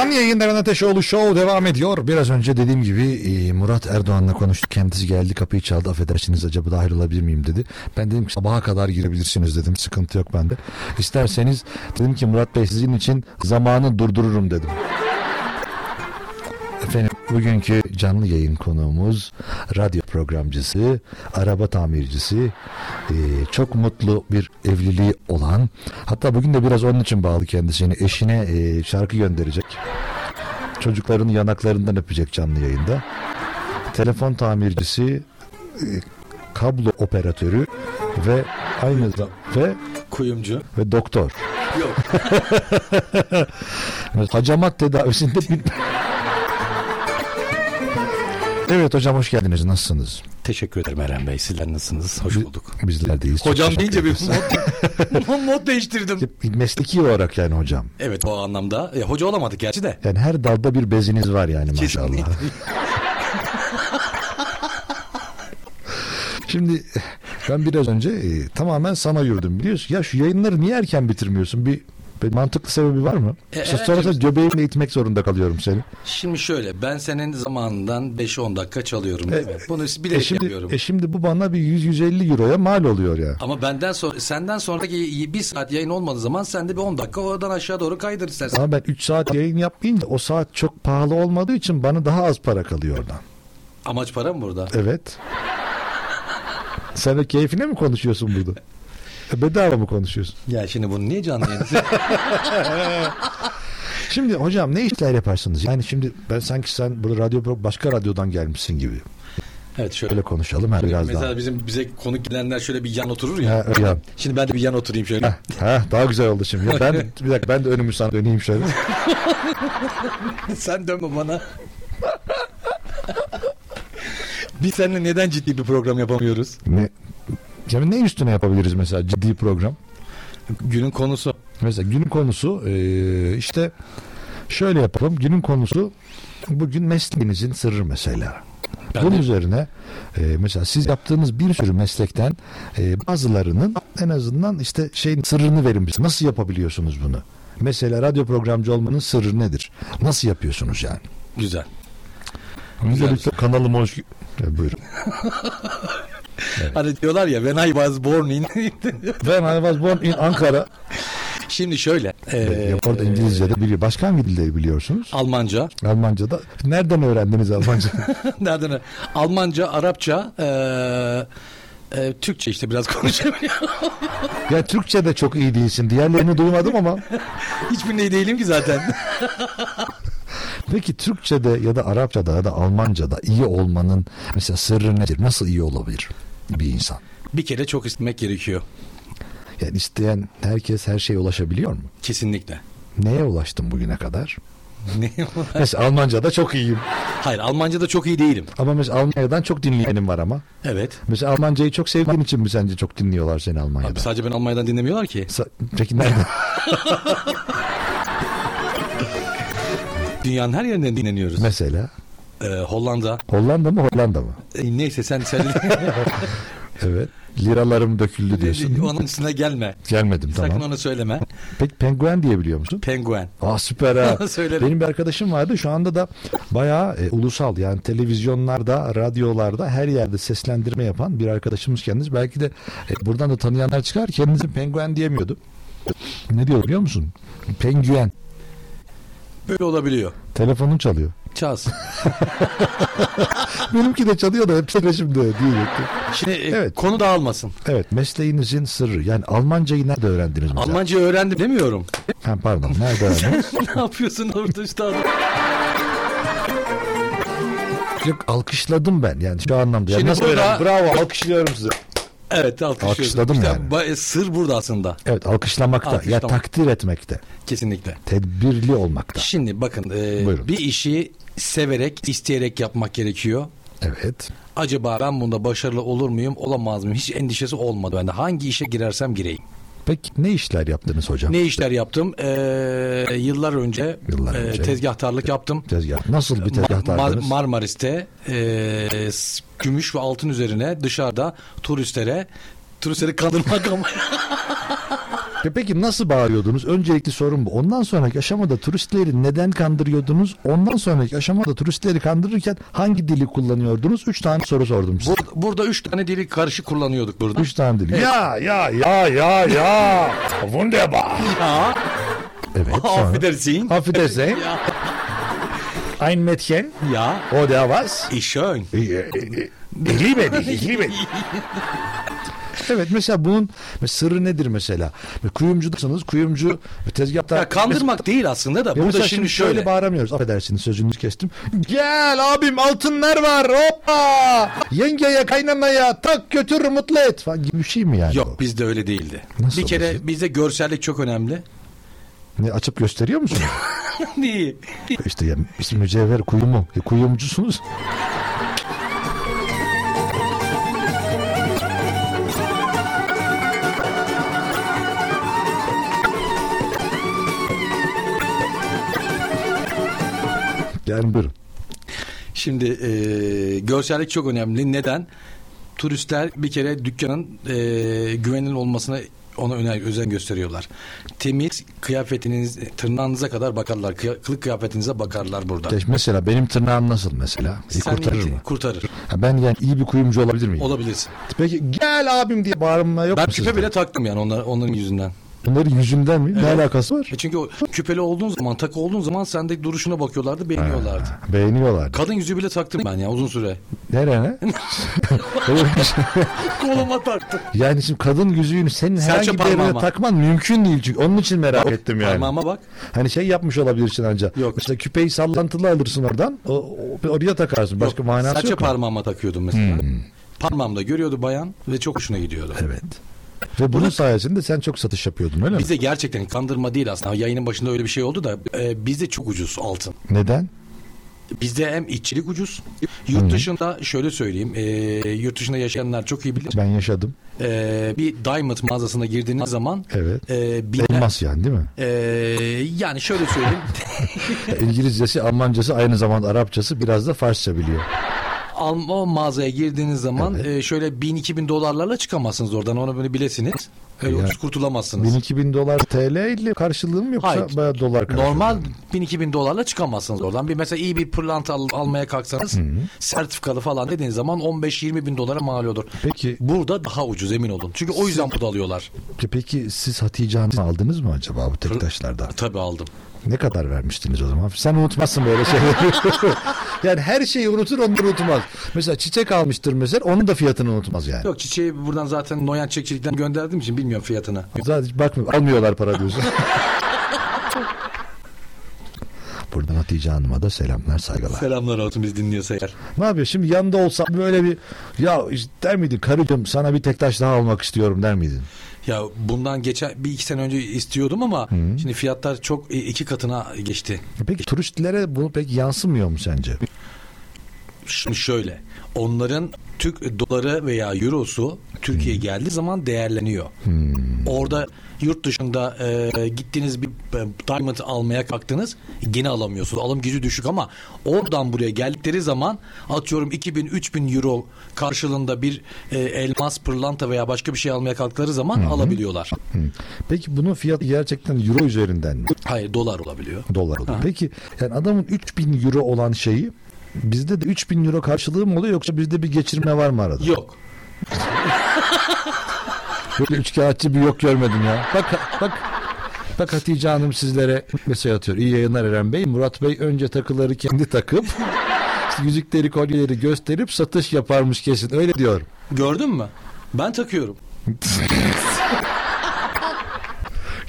Canlı yayında Levent Ateşoğlu Show devam ediyor. Biraz önce dediğim gibi e, Murat Erdoğan'la konuştuk. Kendisi geldi kapıyı çaldı. Affedersiniz acaba dahil olabilir miyim dedi. Ben dedim ki sabaha kadar girebilirsiniz dedim. Sıkıntı yok bende. İsterseniz dedim ki Murat Bey sizin için zamanı durdururum dedim. Bugünkü canlı yayın konuğumuz radyo programcısı, araba tamircisi, e, çok mutlu bir evliliği olan hatta bugün de biraz onun için bağlı kendisini eşine e, şarkı gönderecek. Çocukların yanaklarından öpecek canlı yayında. Telefon tamircisi, e, kablo operatörü ve aynı zamanda ve Kuyumcu. ve doktor. Yok. Hacamat tedavisinde bir... Evet hocam hoş geldiniz. Nasılsınız? Teşekkür ederim Eren Bey. Sizler nasılsınız? Hoş bulduk. Bizler deyiz. Hocam deyince bir mod, mod değiştirdim. Mesleki olarak yani hocam. Evet o anlamda. E, hoca olamadık gerçi de. Yani her dalda bir beziniz var yani maşallah. Şimdi ben biraz önce e, tamamen sana yürüdüm biliyorsun. Ya şu yayınları niye erken bitirmiyorsun? Bir, bir mantıklı sebebi var mı? E, evet, sonrasında evet. göbeğimle itmek zorunda kalıyorum seni. Şimdi şöyle ben senin zamanından 5-10 dakika çalıyorum mi? Bunu E bilerek şimdi, yapıyorum. e şimdi bu bana bir 100-150 euroya mal oluyor ya. Ama benden sonra senden sonraki bir saat yayın olmadığı zaman sen de bir 10 dakika oradan aşağı doğru kaydır istersen. Ama ben 3 saat yayın yapmayınca o saat çok pahalı olmadığı için bana daha az para kalıyor oradan. Amaç para mı burada? Evet. Sen de keyfine mi konuşuyorsun burada? E, Bedava mı konuşuyorsun? Ya şimdi bunu niye canlı yayın? Şimdi hocam ne işler yaparsınız? Yani şimdi ben sanki sen burada radyo başka radyodan gelmişsin gibi. evet şöyle. Öyle konuşalım ha biraz Mesela daha. bizim bize konuk gelenler şöyle bir yan oturur ya. Ha, yap. Şimdi ben de bir yan oturayım şöyle. Ha, ha, daha güzel oldu şimdi. Ya Ben bir dakika ben de önümü sana döneyim şöyle. Sen dönme bana. Biz seninle neden ciddi bir program yapamıyoruz? Ne yani ne üstüne yapabiliriz mesela ciddi program? Günün konusu. Mesela günün konusu e, işte şöyle yapalım. Günün konusu bugün mesleğinizin sırrı mesela. Ben Bunun de- üzerine e, mesela siz yaptığınız bir sürü meslekten e, bazılarının en azından işte şeyin sırrını verin bize. Nasıl yapabiliyorsunuz bunu? Mesela radyo programcı olmanın sırrı nedir? Nasıl yapıyorsunuz yani? Güzel. Öncelikle kanalıma hoş... E, buyurun. Hani diyorlar ya when I was born in. Ben I was born in Ankara. Şimdi şöyle. E, orada İngilizce'de biliyor. Başka hangi dilleri biliyorsunuz? Almanca. Almanca'da. Nereden öğrendiniz Almanca? Nereden? Almanca, Arapça, e, e, Türkçe işte biraz konuşabiliyorum. ya Türkçe de çok iyi değilsin. Diğerlerini duymadım ama. Hiçbirinde iyi değilim ki zaten. Peki Türkçe'de ya da Arapça'da ya da Almanca'da iyi olmanın mesela sırrı nedir? Nasıl iyi olabilir bir insan? bir kere çok istemek gerekiyor. Yani isteyen herkes her şeye ulaşabiliyor mu? Kesinlikle. Neye ulaştım bugüne kadar? Mesela Almanca'da çok iyiyim. Hayır Almanca'da çok iyi değilim. Ama mesela Almanya'dan çok dinleyenim var ama. Evet. Mesela Almancayı çok sevdiğin için mi sence çok dinliyorlar seni Almanya'da? Abi sadece ben Almanya'dan dinlemiyorlar ki. Sa- Peki nerede? Dünyanın her yerinden dinleniyoruz. mesela Ee, Hollanda. Hollanda mı Hollanda mı? E, neyse sen sen Evet. Liralarım döküldü diyorsun. onun üstüne gelme. Gelmedim Sakın tamam. onu söyleme. Peki penguen diye biliyor musun? Penguen. Aa süper ha. Benim bir arkadaşım vardı şu anda da bayağı e, ulusal yani televizyonlarda, radyolarda her yerde seslendirme yapan bir arkadaşımız kendisi. Belki de e, buradan da tanıyanlar çıkar. Kendisi penguen diyemiyordu. Ne diyor biliyor musun? Penguen. Böyle olabiliyor. Telefonun çalıyor. Çalsın. Benimki de çalıyor da hep şimdi diyecektim. Şimdi e, Evet. konu dağılmasın. Evet mesleğinizin sırrı. Yani Almancayı nerede öğrendiniz mesela? Almanca öğrendim demiyorum. Ha, pardon nerede öğrendiniz? ne yapıyorsun orada üstadım? Yok alkışladım ben yani şu anlamda. Yani Şimdi nasıl burada- öğrendin? Bravo alkışlıyorum sizi. Evet. Alkışladım İşte yani. ba- e, sır burada aslında. Evet alkışlamakta ya Alkışlamak. takdir etmekte. Kesinlikle. Tedbirli olmakta. Şimdi bakın e, Buyurun. bir işi severek, isteyerek yapmak gerekiyor. Evet. Acaba ben bunda başarılı olur muyum, olamaz mıyım? Hiç endişesi olmadı bende. Hangi işe girersem gireyim. Peki ne işler yaptınız hocam? Ne işler yaptım? Ee, yıllar önce, Yıllar e, önce. tezgahtarlık yaptım. Tezgah. Nasıl bir tezgahtardınız? Mar- Marmaris'te e, gümüş ve altın üzerine dışarıda turistlere turistleri kandırmak ama Peki nasıl bağırıyordunuz? Öncelikli sorun bu. Ondan sonraki aşamada turistleri neden kandırıyordunuz? Ondan sonraki aşamada turistleri kandırırken hangi dili kullanıyordunuz? Üç tane soru sordum size. Bur- burada üç tane dili karışık kullanıyorduk burada. Üç tane dil. Ya ya ya ya ya. Wunderbar. Ya, Evet. sonra- affedersin. Affedersin. Ein Mädchen. ya, Oder was? ich schön. Ich liebe dich, ich liebe dich. Evet mesela bunun sırrı nedir mesela? Kuyumcudasınız, kuyumcu tezgahta... Ya kandırmak değil aslında da. Ya Burada şimdi şöyle. bağıramıyoruz. Affedersiniz sözünüzü kestim. Gel abim altınlar var hoppa. Yengeye kaynanaya tak götür mutlu et falan gibi bir şey mi yani? Yok bizde öyle değildi. Nasıl bir kere olacak? bizde görsellik çok önemli. Ne açıp gösteriyor musunuz? Niye? işte ya, biz mücevher kuyumu. E, kuyumcusunuz. Yani buyurun. Şimdi e, görsellik çok önemli. Neden? Turistler bir kere dükkanın e, güvenilir olmasına ona önem, özen gösteriyorlar. Temiz kıyafetiniz tırnağınıza kadar bakarlar. Kılık kıyafetinize bakarlar burada. Mesela benim tırnağım nasıl mesela? İyi Sen kurtarır niyeti- mı? Kurtarır. Ha, ben yani iyi bir kuyumcu olabilir miyim? Olabilirsin. Peki gel abim diye bağırma yok Ben mu küpe sizde? bile taktım yani onlar, onların yüzünden. Bunların yüzünden mi? Ne alakası var? E çünkü o küpeli olduğun zaman, takı olduğun zaman sende duruşuna bakıyorlardı, beğeniyorlardı. Beğeniyorlar. Kadın yüzüğü bile taktım ben ya uzun süre. Nereye? Koluma taktım. yani şimdi kadın yüzüğünü senin Serçe herhangi bir yerine takman mümkün değil çünkü. Onun için merak ettim yani. Parmağıma bak. Hani şey yapmış olabilirsin anca. Yok. Mesela küpeyi sallantılı alırsın oradan. O, o- oraya takarsın. Başka Yok, manası serçe yok. mu? parmağıma takıyordum mesela. Parmağımda görüyordu bayan ve çok hoşuna gidiyordu. Evet. Ve bunun sayesinde sen çok satış yapıyordun öyle mi? Bizde gerçekten kandırma değil aslında. Yayının başında öyle bir şey oldu da e, bizde çok ucuz altın. Neden? Bizde hem işçilik ucuz. Yurt dışında şöyle söyleyeyim. e, yurt dışında yaşayanlar çok iyi bilir. Ben yaşadım. E, bir diamond mağazasına girdiğiniz zaman Evet. e, binler- Elmas yani değil mi? e, yani şöyle söyleyeyim. İngilizcesi, Almancası aynı zamanda Arapçası biraz da Farsça biliyor. O mağazaya girdiğiniz zaman Evet. e, şöyle 1000-2000 dolarlarla çıkamazsınız oradan. Onu böyle bilesiniz. Öyle Ya. ucuz kurtulamazsınız. 1000-2000 dolar TL ile karşılığı mı yoksa Hayır. bayağı dolar karşılığı? Normal 1000-2000 dolarla çıkamazsınız oradan. Bir mesela iyi bir pırlanta al- almaya kalksanız sertifikalı falan dediğiniz zaman 15-20 bin dolara mal olur. Peki Burada daha ucuz emin olun. Çünkü o yüzden burada alıyorlar. peki siz Hatice Hanım'ı aldınız mı acaba bu tektaşlardan? Tabii aldım. Ne kadar vermiştiniz o zaman? Sen unutmazsın böyle şeyleri. yani her şeyi unutur onları unutmaz. Mesela çiçek almıştır mesela onun da fiyatını unutmaz yani. Yok çiçeği buradan zaten Noyan Çiçekçilik'ten gönderdiğim için bilmiyorum fiyatını. Zaten bakmıyor almıyorlar para diyorsun. Buradan Hatice Hanım'a da selamlar saygılar. Selamlar olsun biz dinliyorsa eğer. Ne yapıyor şimdi yanında olsam böyle bir ya işte der miydin karıcığım sana bir tek taş daha almak istiyorum der miydin? Ya bundan geçen bir iki sene önce istiyordum ama şimdi fiyatlar çok e, iki katına geçti. Peki turistlere bu pek yansımıyor mu sence? Şimdi şöyle onların Türk doları veya eurosu Türkiye'ye geldiği zaman değerleniyor. Orada yurt dışında e, gittiğiniz bir e, diamond almaya kalktınız gene alamıyorsunuz. Alım gücü düşük ama oradan buraya geldikleri zaman atıyorum 2000-3000 euro karşılığında bir e, elmas, pırlanta veya başka bir şey almaya kalktıkları zaman alabiliyorlar. Hı. Peki bunun fiyatı gerçekten euro üzerinden mi? Hayır dolar olabiliyor. Dolar oluyor. Peki yani adamın 3000 euro olan şeyi bizde de 3000 euro karşılığı mı oluyor yoksa bizde bir geçirme var mı arada? Yok. Böyle üçkağıtçı bir yok görmedim ya. Bak bak Bak Hatice Hanım sizlere mesaj atıyor. İyi yayınlar Eren Bey. Murat Bey önce takıları kendi takıp yüzükleri kolyeleri gösterip satış yaparmış kesin. Öyle diyor. Gördün mü? Ben takıyorum.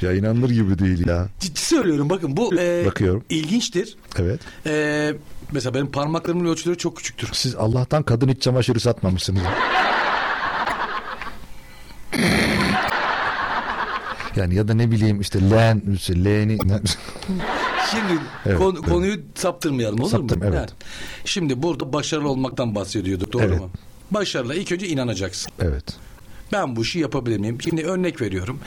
Ya inanılır gibi değil ya. Ciddi söylüyorum bakın bu e, Bakıyorum. ilginçtir. Evet. E, mesela benim parmaklarımın ölçüleri çok küçüktür. Siz Allah'tan kadın iç çamaşırı satmamışsınız. Yani ya da ne bileyim işte len, leğeni Şimdi Evet, kon- evet. konuyu saptırmayalım olur Saptır, mu? evet. Yani, şimdi burada başarılı olmaktan bahsediyorduk doğru Evet. mu? Başarılı ilk önce inanacaksın. evet. Ben bu işi yapabilir miyim? Şimdi örnek veriyorum.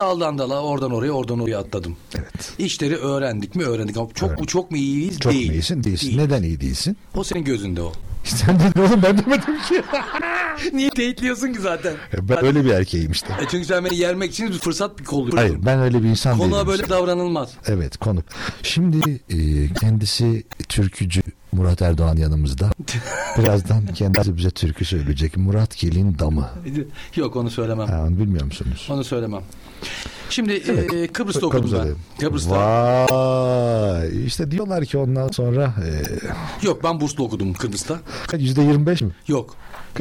Daldan dala oradan oraya oradan oraya atladım. Evet. İşleri öğrendik mi öğrendik ama çok mu çok mu iyiyiz? Çok Değil. mu iyisin? Değilsin. Değil. Neden iyi değilsin? O senin gözünde o. Sen dedin oğlum ben demedim ki. Niye teyitliyorsun ki zaten? Ben öyle bir erkeğim işte. E çünkü sen beni yermek için bir fırsat bir kolluyorsun. Hayır ben öyle bir insan değilim. Konuğa böyle davranılmaz. Evet konuk. Şimdi e, kendisi türkücü Murat Erdoğan yanımızda. Birazdan kendisi bize türkü söyleyecek. Murat Gelin Damı. Yok onu söylemem. Ha, onu bilmiyor musunuz? Onu söylemem. Şimdi e, Kıbrıs'ta okudum Kıbrıs'ta ben. Kıbrıs'ta. Vay. İşte diyorlar ki ondan sonra e, Yok ben burslu okudum Kıbrıs'ta. kaç, yüzde yirmi beş mi? Yok.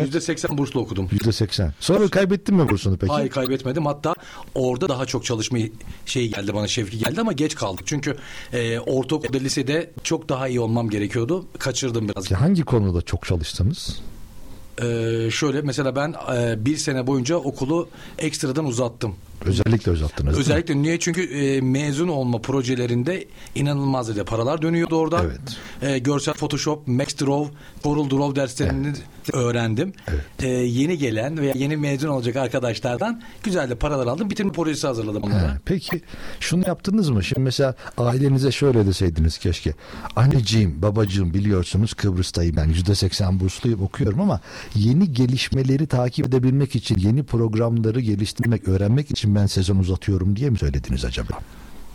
Yüzde seksen burslu okudum. Yüzde seksen. Sonra kaybettin mi bursunu peki? Hayır kaybetmedim. Hatta orada daha çok çalışma şey geldi bana şevki geldi ama geç kaldık. Çünkü e, ortaokulda lisede çok daha iyi olmam gerekiyordu. Kaçırdım biraz. Ya Hangi konuda çok çalıştınız? E, şöyle mesela ben e, bir sene boyunca okulu ekstradan uzattım. Özellikle uzattınız. Özellikle niye? Çünkü e, mezun olma projelerinde inanılmaz derecede paralar dönüyordu orada. Evet. E, görsel Photoshop, Max Draw, Corel Draw derslerini öğrendim. E, yeni gelen veya yeni mezun olacak arkadaşlardan güzel de paralar aldım. Bitirme projesi hazırladım onlara. He, Peki şunu yaptınız mı? Şimdi mesela ailenize şöyle deseydiniz keşke. Anneciğim, babacığım biliyorsunuz Kıbrıs'tayım ben. Yüzde seksen bursluyum okuyorum ama yeni gelişmeleri takip edebilmek için, yeni programları geliştirmek, öğrenmek için ben sezon uzatıyorum diye mi söylediniz acaba?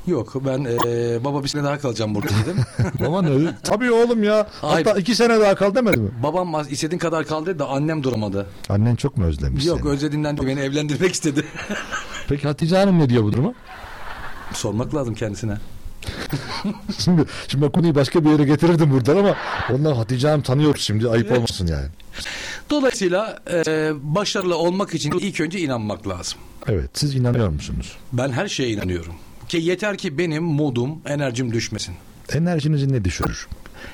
Yok ben e, baba bir sene daha kalacağım burada dedim. Baban öyle. Tabii oğlum ya. Hayır. Hatta iki sene daha kal demedi mi? Babam az- istediğin kadar kal dedi de annem duramadı. Annen çok mu özlemiş Yok seni? özlediğinden değil beni evlendirmek istedi. Peki Hatice Hanım ne diyor bu duruma? Sormak lazım kendisine. Şimdi, şimdi ben konuyu başka bir yere getirirdim buradan ama ondan Hatice Hanım tanıyoruz şimdi ayıp olmasın yani. Dolayısıyla e, başarılı olmak için ilk önce inanmak lazım. Evet siz inanıyor musunuz? Ben her şeye inanıyorum. Ki yeter ki benim modum, enerjim düşmesin. Enerjinizi ne düşürür?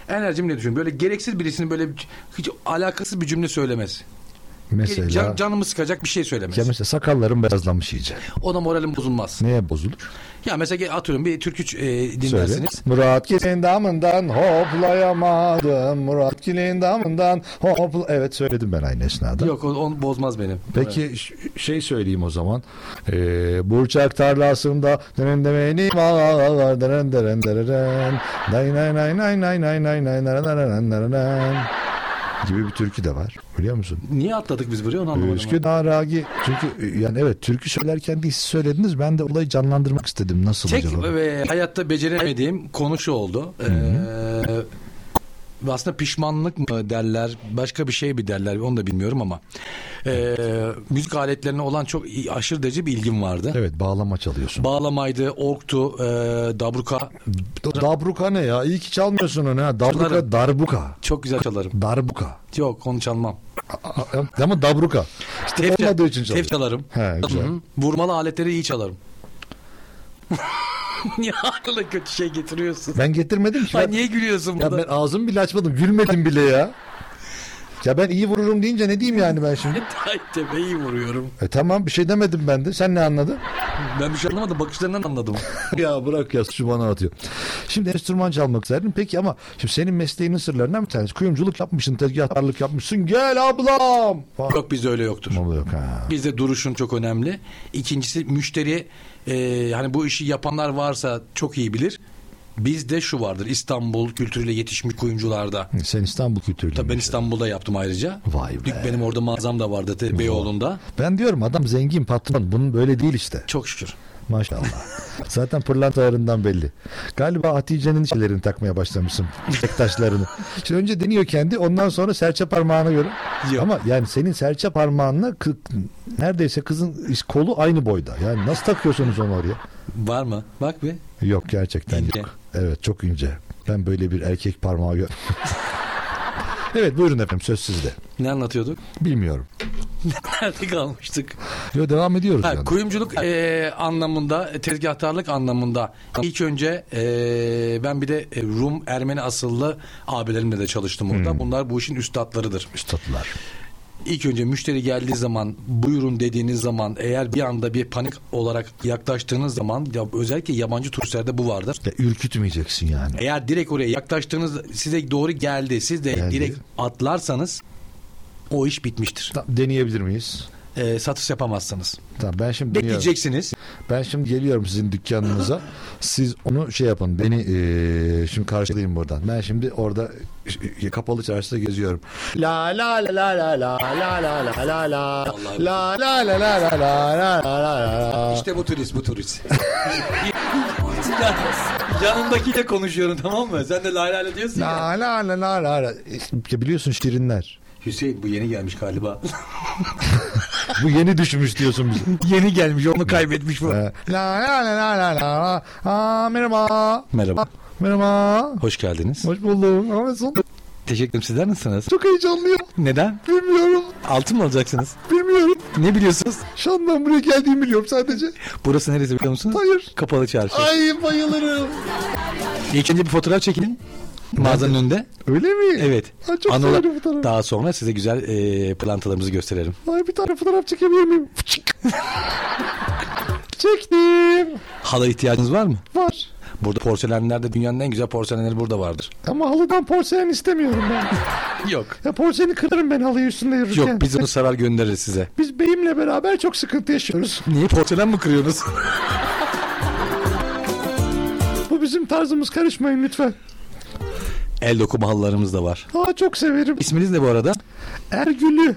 Enerjim ne düşün? Böyle gereksiz birisinin böyle hiç alakasız bir cümle söylemez. Mesela, Can, canımı sıkacak bir şey söylemez. ya mesela sakallarım beyazlamış iyice. Ona moralim bozulmaz. Neye bozulur? Ya mesela atıyorum bir türkü e, Söyle. dinlersiniz. Murat Gil'in damından hoplayamadım. Murat Gil'in damından hopla... Evet söyledim ben aynı esnada. Yok o, onu bozmaz benim. Peki ş- şey söyleyeyim o zaman. Ee, Burçak tarlasında denen demeni var deren deren nay nay nay nay nay nay nay nay nay nay nay nay gibi bir türkü de var. Biliyor musun? Niye atladık biz buraya onu anlamadım. Üsküdar Agi. Çünkü yani evet türkü söylerken değil siz söylediniz. Ben de olayı canlandırmak istedim. Nasıl Tek acaba? ve hayatta beceremediğim konu şu oldu. Ee, aslında pişmanlık mı derler, başka bir şey mi derler onu da bilmiyorum ama ee, müzik aletlerine olan çok aşırı derece bir ilgim vardı. Evet bağlama çalıyorsun. Bağlamaydı, orktu, ee, dabruka Da- Dabruka ne ya? İyi ki çalmıyorsun onu ha. Dabruka, Çalarım. darbuka. çok güzel çalarım. Darbuka. Yok onu çalmam. Ama dabruka. İşte Tef, olmadığı için tef çalıyor. çalarım. He, güzel. Vurmalı aletleri iyi çalarım. Niye aklına kötü şey getiriyorsun? Ben getirmedim ki. Ay Ben, niye gülüyorsun ya burada? ben ağzımı bile açmadım. Gülmedim bile ya. Ya ben iyi vururum deyince ne diyeyim yani ben şimdi? Ay tepeyi vuruyorum. E tamam bir şey demedim ben de. Sen ne anladın? Ben bir şey anlamadım. Bakışlarından anladım. ya bırak ya suçu bana atıyor. Şimdi enstrüman çalmak isterdim. Peki ama şimdi senin mesleğinin sırlarından bir tanesi. Kuyumculuk yapmışsın, tezgahtarlık yapmışsın. Gel ablam. Falan. Yok bizde öyle yoktur. Yok ha. Bizde duruşun çok önemli. İkincisi müşteri e, hani bu işi yapanlar varsa çok iyi bilir. Bizde şu vardır İstanbul kültürüyle yetişmiş kuyumcularda. Sen İstanbul kültürüyle. Tabii ben? İstanbul'da yaptım ayrıca. Vay be. Dük- Benim orada mağazam da vardı Beyoğlu'nda. Ben diyorum adam zengin patron. Bunun böyle değil işte. Çok şükür. Maşallah. Zaten pırlantalarından belli. Galiba Hatice'nin şeylerini takmaya başlamışsın. Bektaşlarını. Şimdi önce deniyor kendi ondan sonra serçe parmağına göre. Yok. Ama yani senin serçe parmağınla kı- neredeyse kızın kolu aynı boyda. Yani nasıl takıyorsunuz onu oraya? Var mı? Bak bir. Yok gerçekten İnce. yok. Evet çok ince. Ben böyle bir erkek parmağı gör. evet buyurun efendim söz sizde. Ne anlatıyorduk? Bilmiyorum. Nerede kalmıştık? Yo devam ediyoruz Ha, yani. kuyumculuk e, anlamında, e, tezgahtarlık anlamında ilk önce e, ben bir de e, Rum Ermeni asıllı abilerimle de çalıştım orada. Bunlar bu işin üstadlarıdır. Üstadlar. İlk önce müşteri geldiği zaman buyurun dediğiniz zaman eğer bir anda bir panik olarak yaklaştığınız zaman ya özellikle yabancı turistlerde bu vardır. Ya ürkütmeyeceksin yani. Eğer direkt oraya yaklaştığınız size doğru geldi siz de Geldi. direkt atlarsanız o iş bitmiştir. Deneyebilir miyiz? E, satış yapamazsınız. Tamam ben şimdi. Bekleyeceksiniz. Ben şimdi geliyorum sizin dükkanınıza. Siz onu şey yapın. Beni eee, şimdi karşılayın buradan. Ben şimdi orada e, kapalı çarşıda geziyorum. La la la la la la la la la la la la la la la la la la la la İşte bu turist bu turist. Yanındakiyle konuşuyorum tamam mı? Sen de la la la diyorsun ya. La la la la la biliyorsun şirinler. Hüseyin bu yeni gelmiş galiba. Bu yeni düşmüş diyorsun bize. yeni gelmiş onu kaybetmiş bu. La la la la la. Aa, merhaba. Merhaba. Merhaba. Hoş geldiniz. Hoş bulduk. Nasılsın? Teşekkür ederim. Sizler nasılsınız? Çok heyecanlıyım. Neden? Bilmiyorum. Altın mı alacaksınız? Bilmiyorum. Ne biliyorsunuz? Şandan buraya geldiğimi biliyorum sadece. Burası neresi biliyor musunuz? Hayır. Kapalı çarşı. Ay bayılırım. İlk önce bir fotoğraf çekin. Mağazanın önünde. Öyle mi? Evet. Ay, çok Anılar- severim fotoğraf. Daha sonra size güzel e, pırlantalarımızı gösterelim. Ay bir tane fotoğraf çekebilir miyim? Çektim. Hala ihtiyacınız var mı? Var. Burada porselenlerde dünyanın en güzel porselenleri burada vardır. Ama halıdan porselen istemiyorum ben. Yok. ya porseleni kırarım ben halıyı üstünde yürürken. Yok biz onu sarar göndeririz size. Biz beyimle beraber çok sıkıntı yaşıyoruz. Niye porselen mi kırıyorsunuz? Bu bizim tarzımız karışmayın lütfen. El dokuma halılarımız da var. Aa çok severim. İsminiz ne bu arada? Ergül'ü.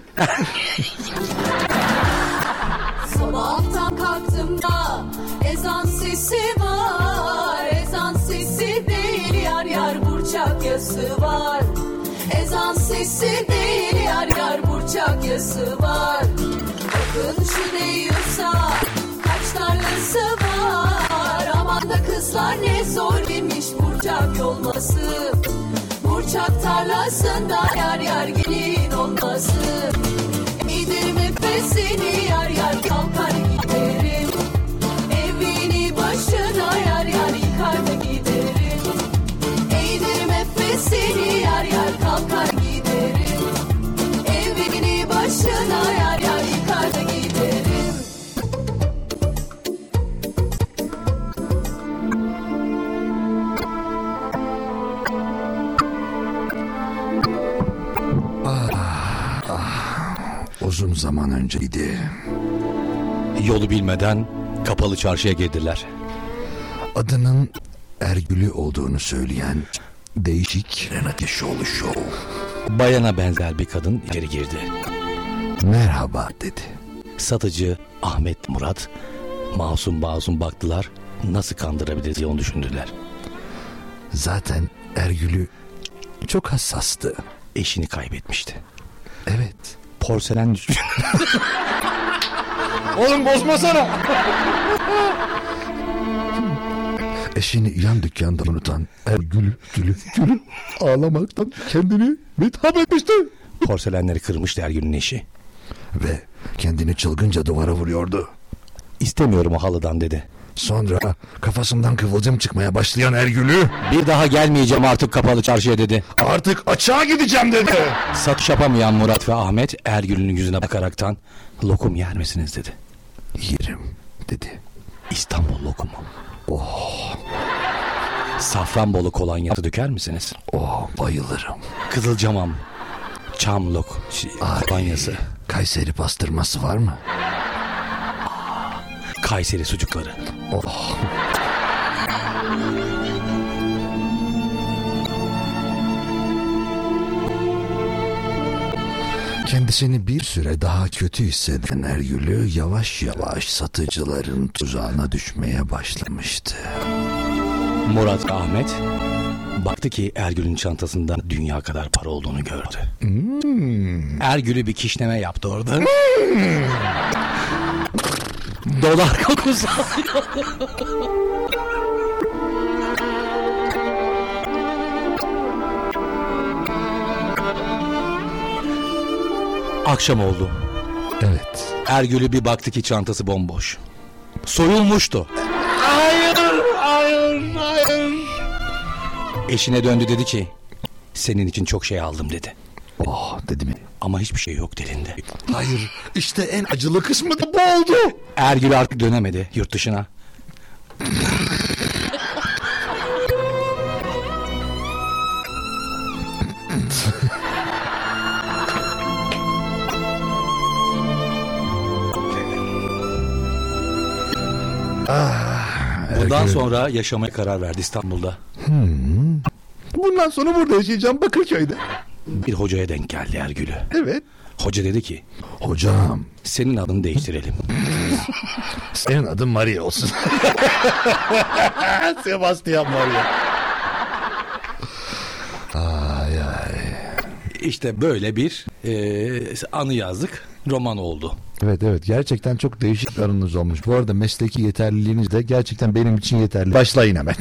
Sabahtan kalktığımda ezan sesi var Ezan sesi değil yar yar burçak yası var Ezan sesi değil yar yar burçak yası var Bakın şu değiyorsa kaç tarlası var Aman da kızlar ne zor imiş burçak yolması. Burçak tarlasında yar yar gelin olması. Giderim nefesini yar yar kalkar Uzun zaman önceydi. Yolu bilmeden kapalı çarşıya girdiler. Adının Ergül'ü olduğunu söyleyen değişik Renate Şoğlu Show. Bayana benzer bir kadın içeri girdi. Merhaba dedi. Satıcı Ahmet Murat masum masum baktılar. Nasıl kandırabiliriz diye onu düşündüler. Zaten Ergül'ü çok hassastı. Eşini kaybetmişti. Evet. Porselen Oğlum bozmasana. Eşini yan dükkanda unutan Ergül gülü gülü ağlamaktan kendini mithap etmişti. porselenleri kırmıştı Ergün'ün eşi. Ve kendini çılgınca duvara vuruyordu. İstemiyorum o halıdan dedi. Sonra kafasından kıvılcım çıkmaya başlayan Ergül'ü Bir daha gelmeyeceğim artık kapalı çarşıya dedi. artık açığa gideceğim dedi. Satış yapamayan Murat ve Ahmet Ergün'ün yüzüne bakaraktan lokum yer misiniz dedi. Yerim dedi. İstanbul lokumu. Oh. Safranbolu kolonyası döker misiniz? Oh bayılırım. Kızılcamam. Çam lok şey, kolonyası. Kayseri pastırması var mı? Kayseri sucukları. Kendisini bir süre daha kötü hisseden Ergül'ü yavaş yavaş satıcıların tuzağına düşmeye başlamıştı. Murat Ahmet baktı ki Ergül'ün çantasında dünya kadar para olduğunu gördü. Ergül'ü bir kişneme yaptı orada. Dolar kokusu. Akşam oldu. Evet. Ergül'ü bir baktı ki çantası bomboş. Soyulmuştu. Hayır, hayır, hayır. Eşine döndü dedi ki senin için çok şey aldım dedi. Oh dedi mi? Ama hiçbir şey yok dilinde. Hayır. İşte en acılı kısmı da bu oldu. Ergül artık dönemedi yurt dışına. Bundan sonra yaşamaya karar verdi İstanbul'da. Bundan sonra burada yaşayacağım Bakırköy'de. Bir hocaya denk geldi Ergül'ü. Evet. Hoca dedi ki Hocam senin adını değiştirelim. senin adın Maria olsun. Sebastian Maria. Ay ay. İşte böyle bir e, anı yazdık. Roman oldu. Evet evet gerçekten çok değişik anınız olmuş. Bu arada mesleki yeterliliğiniz de gerçekten benim için yeterli. Başlayın hemen.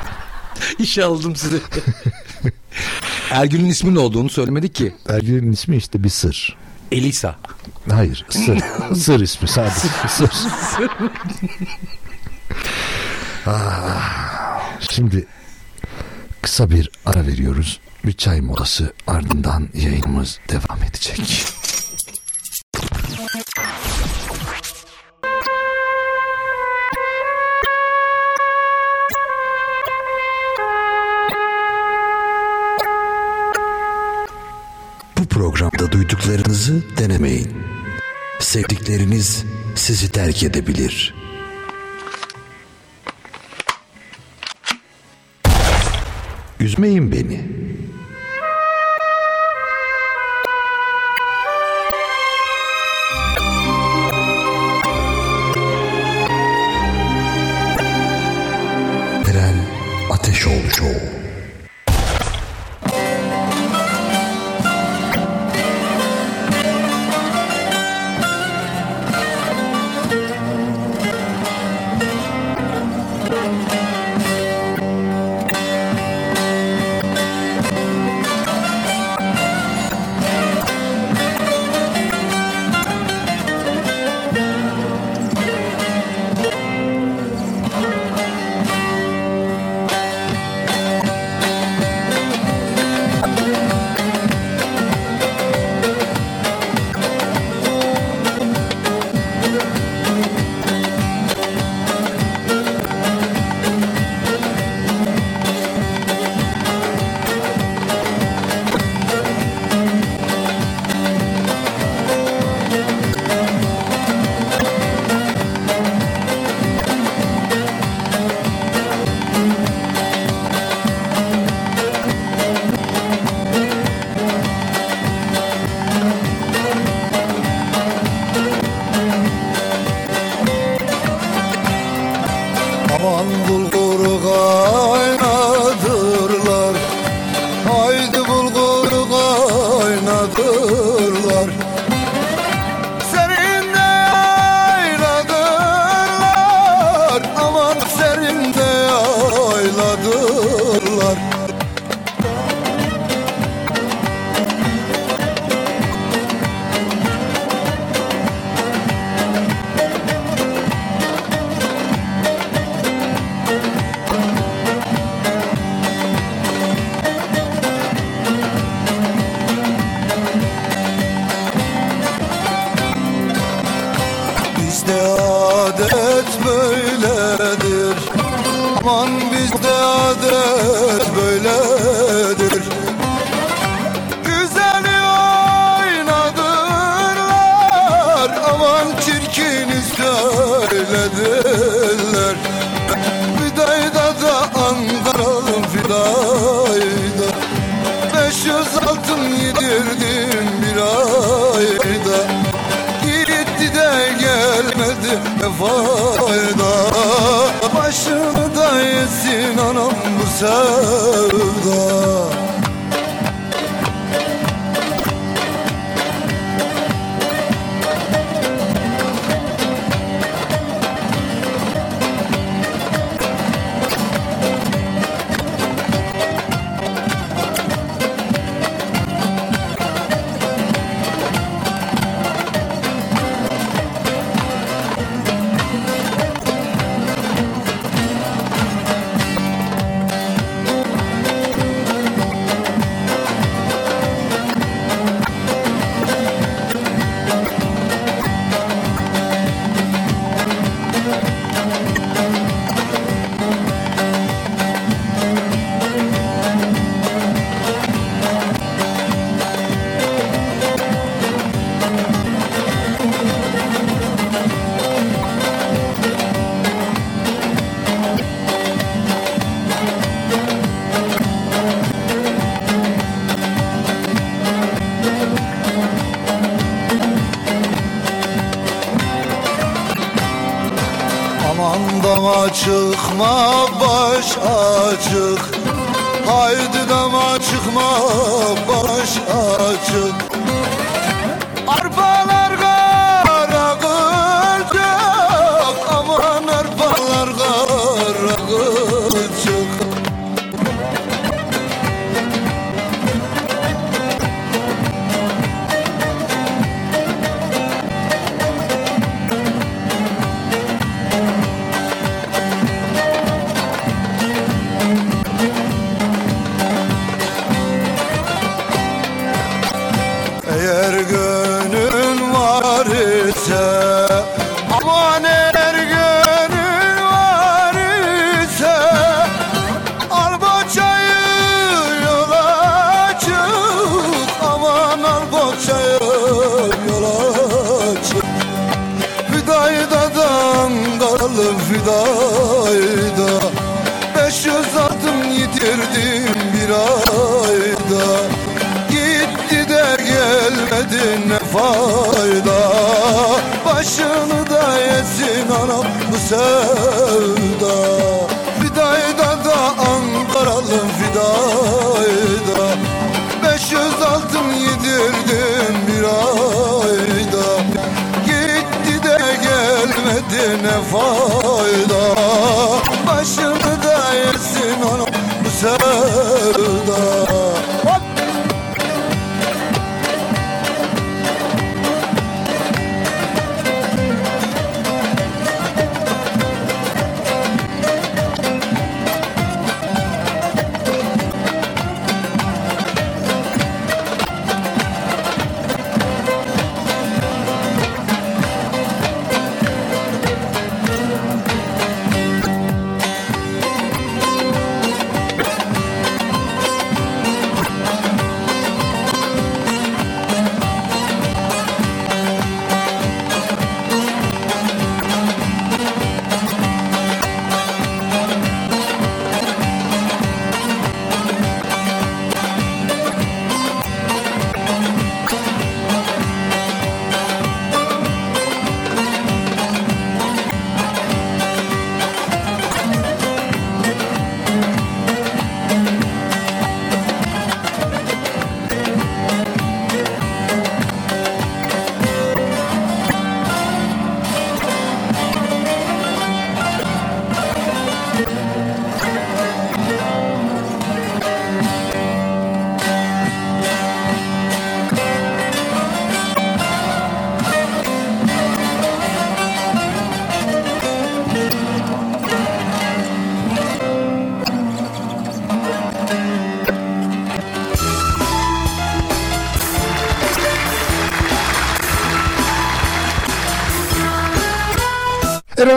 İşe aldım sizi. Ergül'ün isminin olduğunu söylemedik ki. Ergül'ün ismi işte bir sır. Elisa. Hayır sır. sır ismi sadece. sır. Ah, Şimdi kısa bir ara veriyoruz. Bir çay molası ardından yayınımız devam edecek. Duyduklarınızı denemeyin. Sevdikleriniz sizi terk edebilir. Üzmeyin beni. Ateşoğlu Show. Aman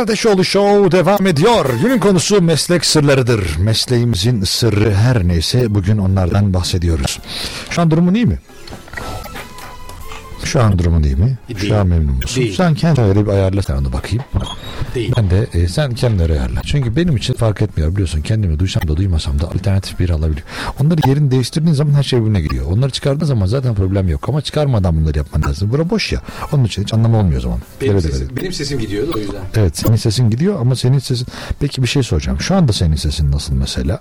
Eren Ateşoğlu Show devam ediyor. Günün konusu meslek sırlarıdır. Mesleğimizin sırrı her neyse bugün onlardan bahsediyoruz. Şu an durumun iyi mi? Şu an durumun iyi mi? Değil. Şu an memnun musun? Değil. Sen kendine öyle bir ayarla sen onu bakayım. Değil. Ben de e, sen kendine ayarla. Çünkü benim için fark etmiyor biliyorsun. Kendimi duysam da duymasam da alternatif bir alabiliyor. Onları yerini değiştirdiğin zaman her şey birbirine giriyor. Onları çıkardığın zaman zaten problem yok. Ama çıkarmadan bunları yapman lazım. Bura boş ya. Onun için hiç anlamı olmuyor o zaman. Benim, de sesim, öyle. benim sesim gidiyordu o yüzden. Evet senin sesin gidiyor ama senin sesin... Peki bir şey soracağım. Şu anda senin sesin nasıl mesela?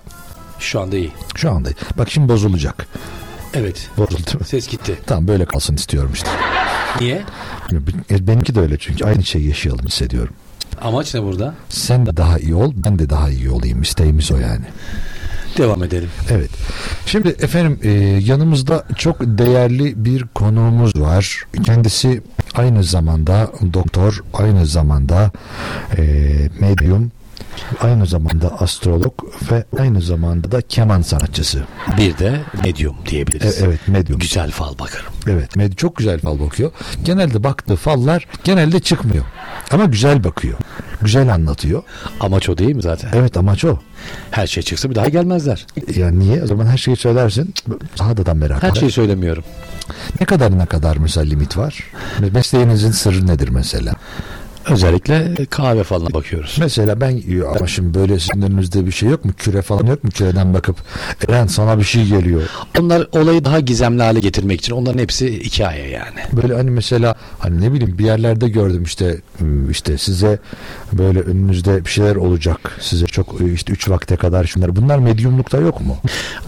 Şu anda iyi. Şu anda. Bak şimdi bozulacak. Evet. Bozuldu mu? Ses gitti. Tamam böyle kalsın istiyorum işte. Niye? E, Benimki de öyle çünkü aynı şeyi yaşayalım hissediyorum. Amaç ne burada? Sen de daha iyi ol, ben de daha iyi olayım. İsteğimiz o yani. Devam edelim. Evet. Şimdi efendim e, yanımızda çok değerli bir konuğumuz var. Kendisi aynı zamanda doktor, aynı zamanda e, medyum, aynı zamanda astrolog ve aynı zamanda da keman sanatçısı. Bir de medium E, diyebiliriz. evet medyum. Güzel fal bakarım. Evet med çok güzel fal bakıyor. Genelde baktığı fallar genelde çıkmıyor. Ama güzel bakıyor. Güzel anlatıyor. Amaç o değil mi zaten? Evet amaç o. Her şey çıksa bir daha gelmezler. Ya niye? O zaman her şeyi söylersin. Daha da merak Her şeyi söylemiyorum. Ne kadar ne kadar mesela limit var? Mesleğinizin sırrı nedir mesela? Özellikle kahve falan bakıyoruz. Mesela ben ama şimdi böyle sizin önünüzde bir şey yok mu? Küre falan yok mu? Küreden bakıp Eren sana bir şey geliyor. Onlar olayı daha gizemli hale getirmek için onların hepsi hikaye yani. Böyle hani mesela hani ne bileyim bir yerlerde gördüm işte işte size böyle önünüzde bir şeyler olacak. Size çok ıı, işte 3 vakte kadar şunlar. Bunlar medyumlukta yok mu?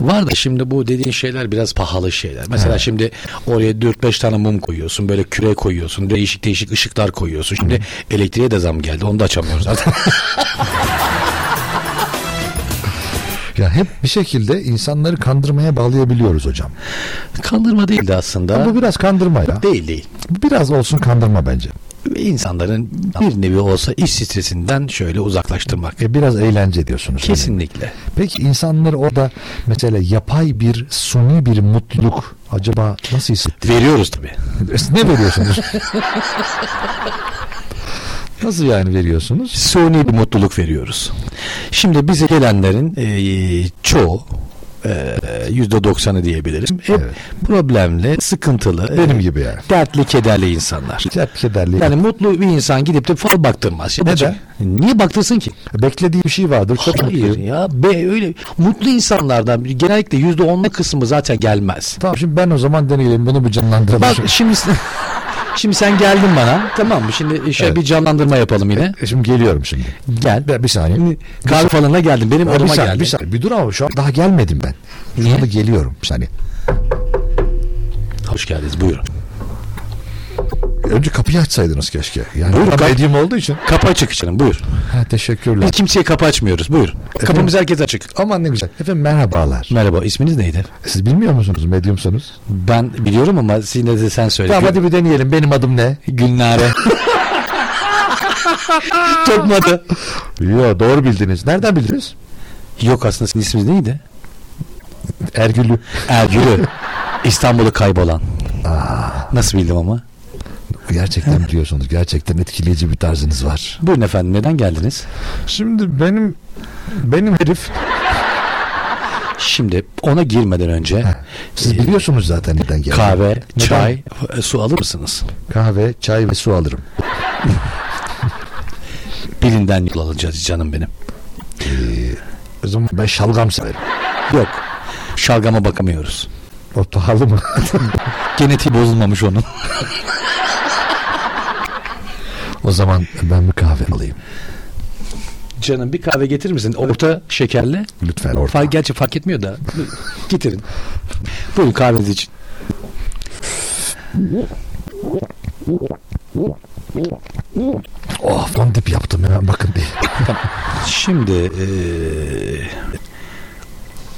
Var da şimdi bu dediğin şeyler biraz pahalı şeyler. Mesela şimdi oraya 4-5 tane mum koyuyorsun. Böyle küre koyuyorsun. Değişik değişik ışıklar koyuyorsun. Şimdi elektriğe de zam geldi. Onu da açamıyoruz zaten. Ya hep bir şekilde insanları kandırmaya bağlayabiliyoruz hocam. Kandırma değildi aslında. Bu biraz kandırma ya. Değil değil. Biraz olsun kandırma bence. İnsanların bir nevi olsa iş stresinden şöyle uzaklaştırmak. E, biraz eğlence diyorsunuz. Kesinlikle. Peki insanları orada mesela yapay bir suni bir mutluluk acaba nasıl hissettiriyor? Veriyoruz tabii. ne veriyorsunuz? nasıl yani veriyorsunuz? Suni bir mutluluk veriyoruz. Şimdi bize gelenlerin e, çoğu e, yüzde doksanı diyebilirim. Hep Evet. problemli, sıkıntılı, Benim e, gibi yani. dertli, kederli insanlar. Hep kederli. Yani mutlu bir insan gidip de fal baktırmaz. Ya Neden? Niye baktırsın ki? Beklediği bir şey vardır. Çok Hayır mutluyum. ya be öyle mutlu insanlardan genellikle yüzde onluk kısmı zaten gelmez. Tamam şimdi ben o zaman deneyelim bunu bir canlandıralım. Bak şimdi şimdi sen geldin bana tamam mı? Şimdi şöyle Evet. bir canlandırma yapalım yine. E, Şimdi geliyorum şimdi. Gel. Bir, bir saniye. Şimdi kahve falına geldin. Benim Bir, bir odama saniye, geldin. bir saniye. Bir dur ama şu an daha gelmedim ben. Şu Niye? anda geliyorum. Bir saniye. Hoş geldiniz. Buyurun. Önce kapıyı açsaydınız keşke. Yani Buyurun, kap- medyum olduğu için. Kapı açık canım. Buyur. Ha, teşekkürler. Biz kimseye kapı açmıyoruz. Buyur. Kapımız herkes açık. Aman ne güzel. Efendim merhabalar. Merhaba. isminiz neydi? Siz bilmiyor musunuz medyumsunuz? Ben biliyorum ama yine de sen söyle. Tamam hadi bir deneyelim. Benim adım ne? Gülnare. Tutmadı. Yo doğru bildiniz. Nereden bildiniz? Yok aslında sizin isminiz neydi? Ergülü. Ergül'ü. İstanbul'u kaybolan. Nasıl bildim ama? Gerçekten biliyorsunuz. Gerçekten etkileyici bir tarzınız var. Buyurun efendim neden geldiniz? Şimdi benim benim herif Şimdi ona girmeden önce siz e, biliyorsunuz zaten neden geldi. kahve, Neden? çay, e, su alır mısınız? Kahve, çay ve su alırım. Birinden yol alacağız canım benim. O zaman ben şalgam severim. Yok. Şalgama bakamıyoruz. O pahalı mı? Genetiği bozulmamış onun. o zaman ben bir kahve alayım. Canım bir kahve getirir misin? Orta şekerli. Lütfen orta. Fark, gerçi fark etmiyor da. Getirin. Buyurun kahveniz için. Oh fondip yaptım hemen bakın diye. Şimdi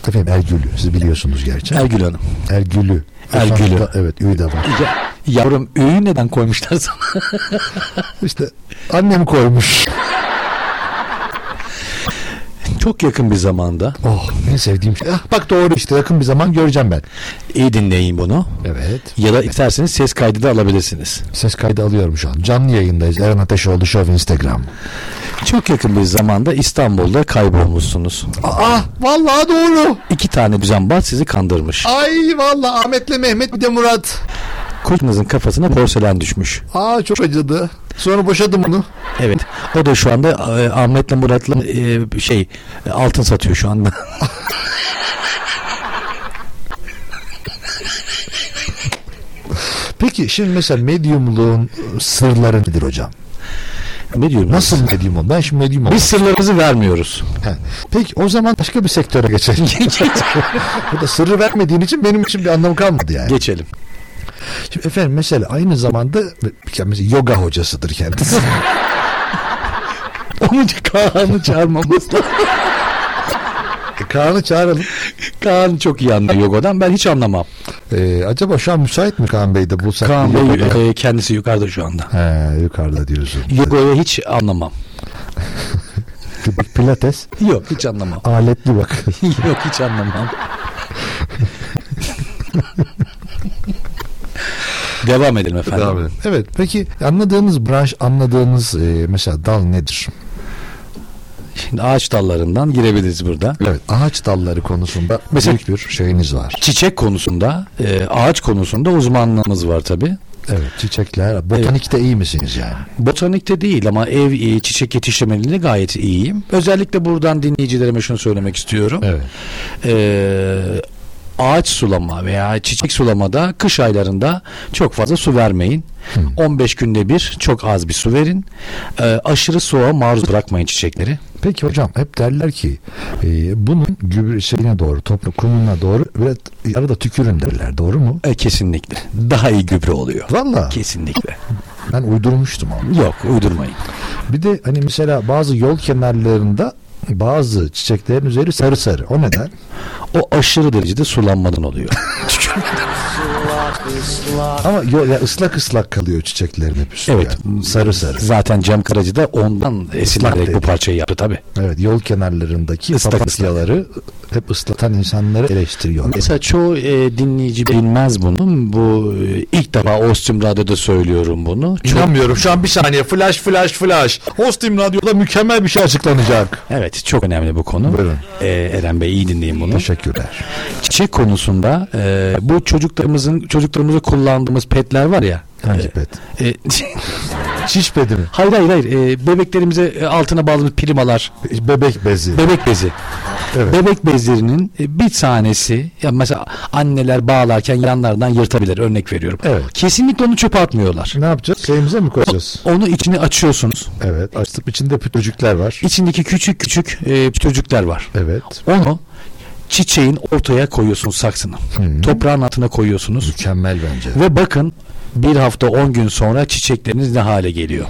Efendim Ergül'ü siz biliyorsunuz gerçi. Ergül Hanım. Ergül'ü. Ergül'ü. Efendim, Evet Ü de var. Ya, yavrum öğü neden koymuşlar sana? İşte annem koymuş. Çok yakın bir zamanda. Oh en sevdiğim şey. Ah, bak doğru işte yakın bir zaman göreceğim ben. İyi dinleyin bunu. Evet. Ya da isterseniz ses kaydı da alabilirsiniz. Ses kaydı alıyorum şu an. Canlı yayındayız. Eren Ateşoğlu Show Instagram. Çok yakın bir zamanda İstanbul'da kaybolmuşsunuz. Aa vallahi doğru. İki tane düzenbaz sizi kandırmış. Ay vallahi Ahmet'le Mehmet bir de Murat. Kocanızın kafasına porselen düşmüş. Aa çok acıdı. Sonra boşadım onu. Evet. O da şu anda e, Ahmet'le Murat'la e, şey e, altın satıyor şu anda. Peki şimdi mesela medyumluğun sırları nedir hocam? ne diyorum? Nasıl medyum ol? Ben şimdi medyum oldum. Biz sırlarımızı vermiyoruz. He. Peki o zaman başka bir sektöre geçelim. Bu da sırrı vermediğin için benim için bir anlamı kalmadı yani. Geçelim. Şimdi efendim mesela aynı zamanda mesela yoga hocasıdır kendisi. Onun için Kaan'ı çağırmamız lazım. E, Kaan'ı çağıralım. Kaan çok iyi anlıyor yogadan. Ben hiç anlamam. Ee, acaba şu an müsait mi Kaan Bey de bulsak? Kaan Bey e, kendisi yukarıda şu anda. He, yukarıda diyorsun. Yoga'ya hiç anlamam. Pilates Yok hiç anlamam. aletli bak. Yok hiç anlamam. Devam edelim efendim. Devam edelim. Evet peki anladığınız branş anladığınız e, mesela dal nedir? Şimdi ağaç dallarından girebiliriz burada. Evet ağaç dalları konusunda Mesela- büyük bir şeyiniz var. Çiçek konusunda, e, ağaç konusunda uzmanlığımız var tabi. Evet çiçekler. Botanikte iyi misiniz yani? Botanikte değil ama ev e, çiçek yetiştirmeliğinde gayet iyiyim. Özellikle buradan dinleyicilerime şunu söylemek istiyorum. Evet. Ee, ağaç sulama veya çiçek sulamada kış aylarında çok fazla su vermeyin. 15 günde bir çok az bir su verin. Ee, aşırı soğuğa maruz bırakmayın çiçekleri. Peki hocam hep derler ki e, bunun gübre şeyine doğru toprak kumuna doğru ve arada tükürün derler. Doğru mu? E, kesinlikle. Daha iyi gübre oluyor. Valla Kesinlikle. ben uydurmuştum onu. Yok uydurmayın. Bir de hani mesela bazı yol kenarlarında bazı çiçeklerin üzeri sarı sarı. O neden? O aşırı derecede sulanmadan oluyor. Ama yol, ya ıslak ıslak kalıyor çiçeklerin hep üstü. Evet. yani. Sarı sarı. Zaten Cem Karaca da ondan esinlenerek bu parçayı yaptı tabi. Evet yol kenarlarındaki Islak papatyaları hep ıslatan insanları eleştiriyor. Mesela çoğu e, dinleyici bilmez bunu. Bu e, ilk defa Ostim Radyo'da söylüyorum bunu. Çok- İnanmıyorum. Şu an bir saniye. Flash flash flash. Hostim Radyo'da mükemmel bir şey açıklanacak. Evet çok önemli bu konu. Buyurun. E, Eren Bey iyi dinleyin bunu. Teşekkürler. Çiçek konusunda e, bu çocuklarımızın çocuklarımızı kullandığımız petler var ya. Hangi pet? E, Çiş pedi mi? hayır hayır hayır. E, bebeklerimize e, altına bağladığımız primalar, Bebek bezi. bebek bezi. Evet. Bebek bezlerinin e, bir tanesi ya mesela anneler bağlarken yanlardan yırtabilir örnek veriyorum. Evet. Kesinlikle onu çöpe atmıyorlar. Ne yapacağız? Şeyimize mi koyacağız? Onu içini açıyorsunuz. Evet. Açtık içinde pütürcükler var. İçindeki küçük küçük e, çocuklar var. Evet. Onu çiçeğin ortaya koyuyorsunuz saksını. Toprağın altına koyuyorsunuz. Mükemmel bence. Ve bakın bir hafta 10 gün sonra çiçekleriniz ne hale geliyor?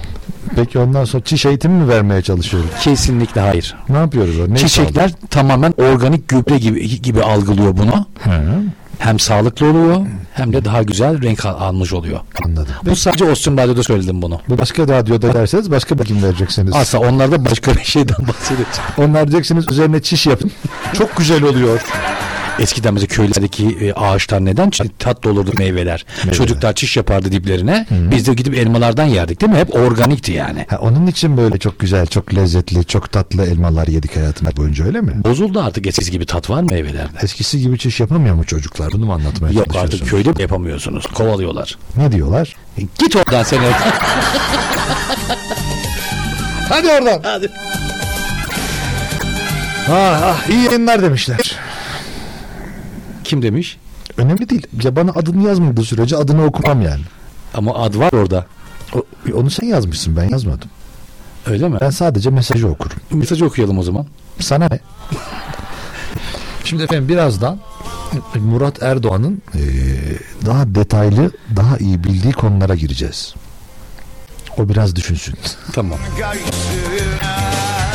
Peki ondan sonra çiş eğitimi mi vermeye çalışıyoruz? Kesinlikle hayır. Ne yapıyoruz? Ne Çiçekler tamamen organik gübre gibi gibi algılıyor bunu. Hı, Hem sağlıklı oluyor hem de daha güzel renk al- almış oluyor. anladım. Bu sadece Ostim Radyo'da söyledim bunu. Bu başka radyoda derseniz başka bir kim vereceksiniz. Asla onlar da başka bir şeyden bahsedecek. Onlar diyeceksiniz üzerine çiş yapın. Çok güzel oluyor. Eskiden mesela köylerdeki e, ağaçlar neden tatlı olurdu meyveler. Çocuklar çiş yapardı diplerine. Biz de gidip elmalardan yerdik değil mi? Hep organikti yani. Ha, onun için böyle çok güzel, çok lezzetli, çok tatlı elmalar yedik hayatımız boyunca öyle mi? Bozuldu artık eskisi gibi tat var mı meyvelerde? Eskisi gibi çiş yapamıyor mu çocuklar? Bunu mu anlatmaya Yok artık köyde yapamıyorsunuz. Kovalıyorlar. Ne diyorlar? Git oradan sen. Hadi oradan. Hadi. Ah, ah iyi yayınlar demişler. Kim demiş? Önemli değil. Ya bana adını yazmadığı sürece adını okumam yani. Ama ad var orada. O- onu sen yazmışsın ben yazmadım. Öyle mi? Ben sadece mesajı okurum. Mesajı okuyalım o zaman. Sana ne? Şimdi efendim birazdan Murat Erdoğan'ın eee, daha detaylı, daha iyi bildiği konulara gireceğiz. O biraz düşünsün. Tamam.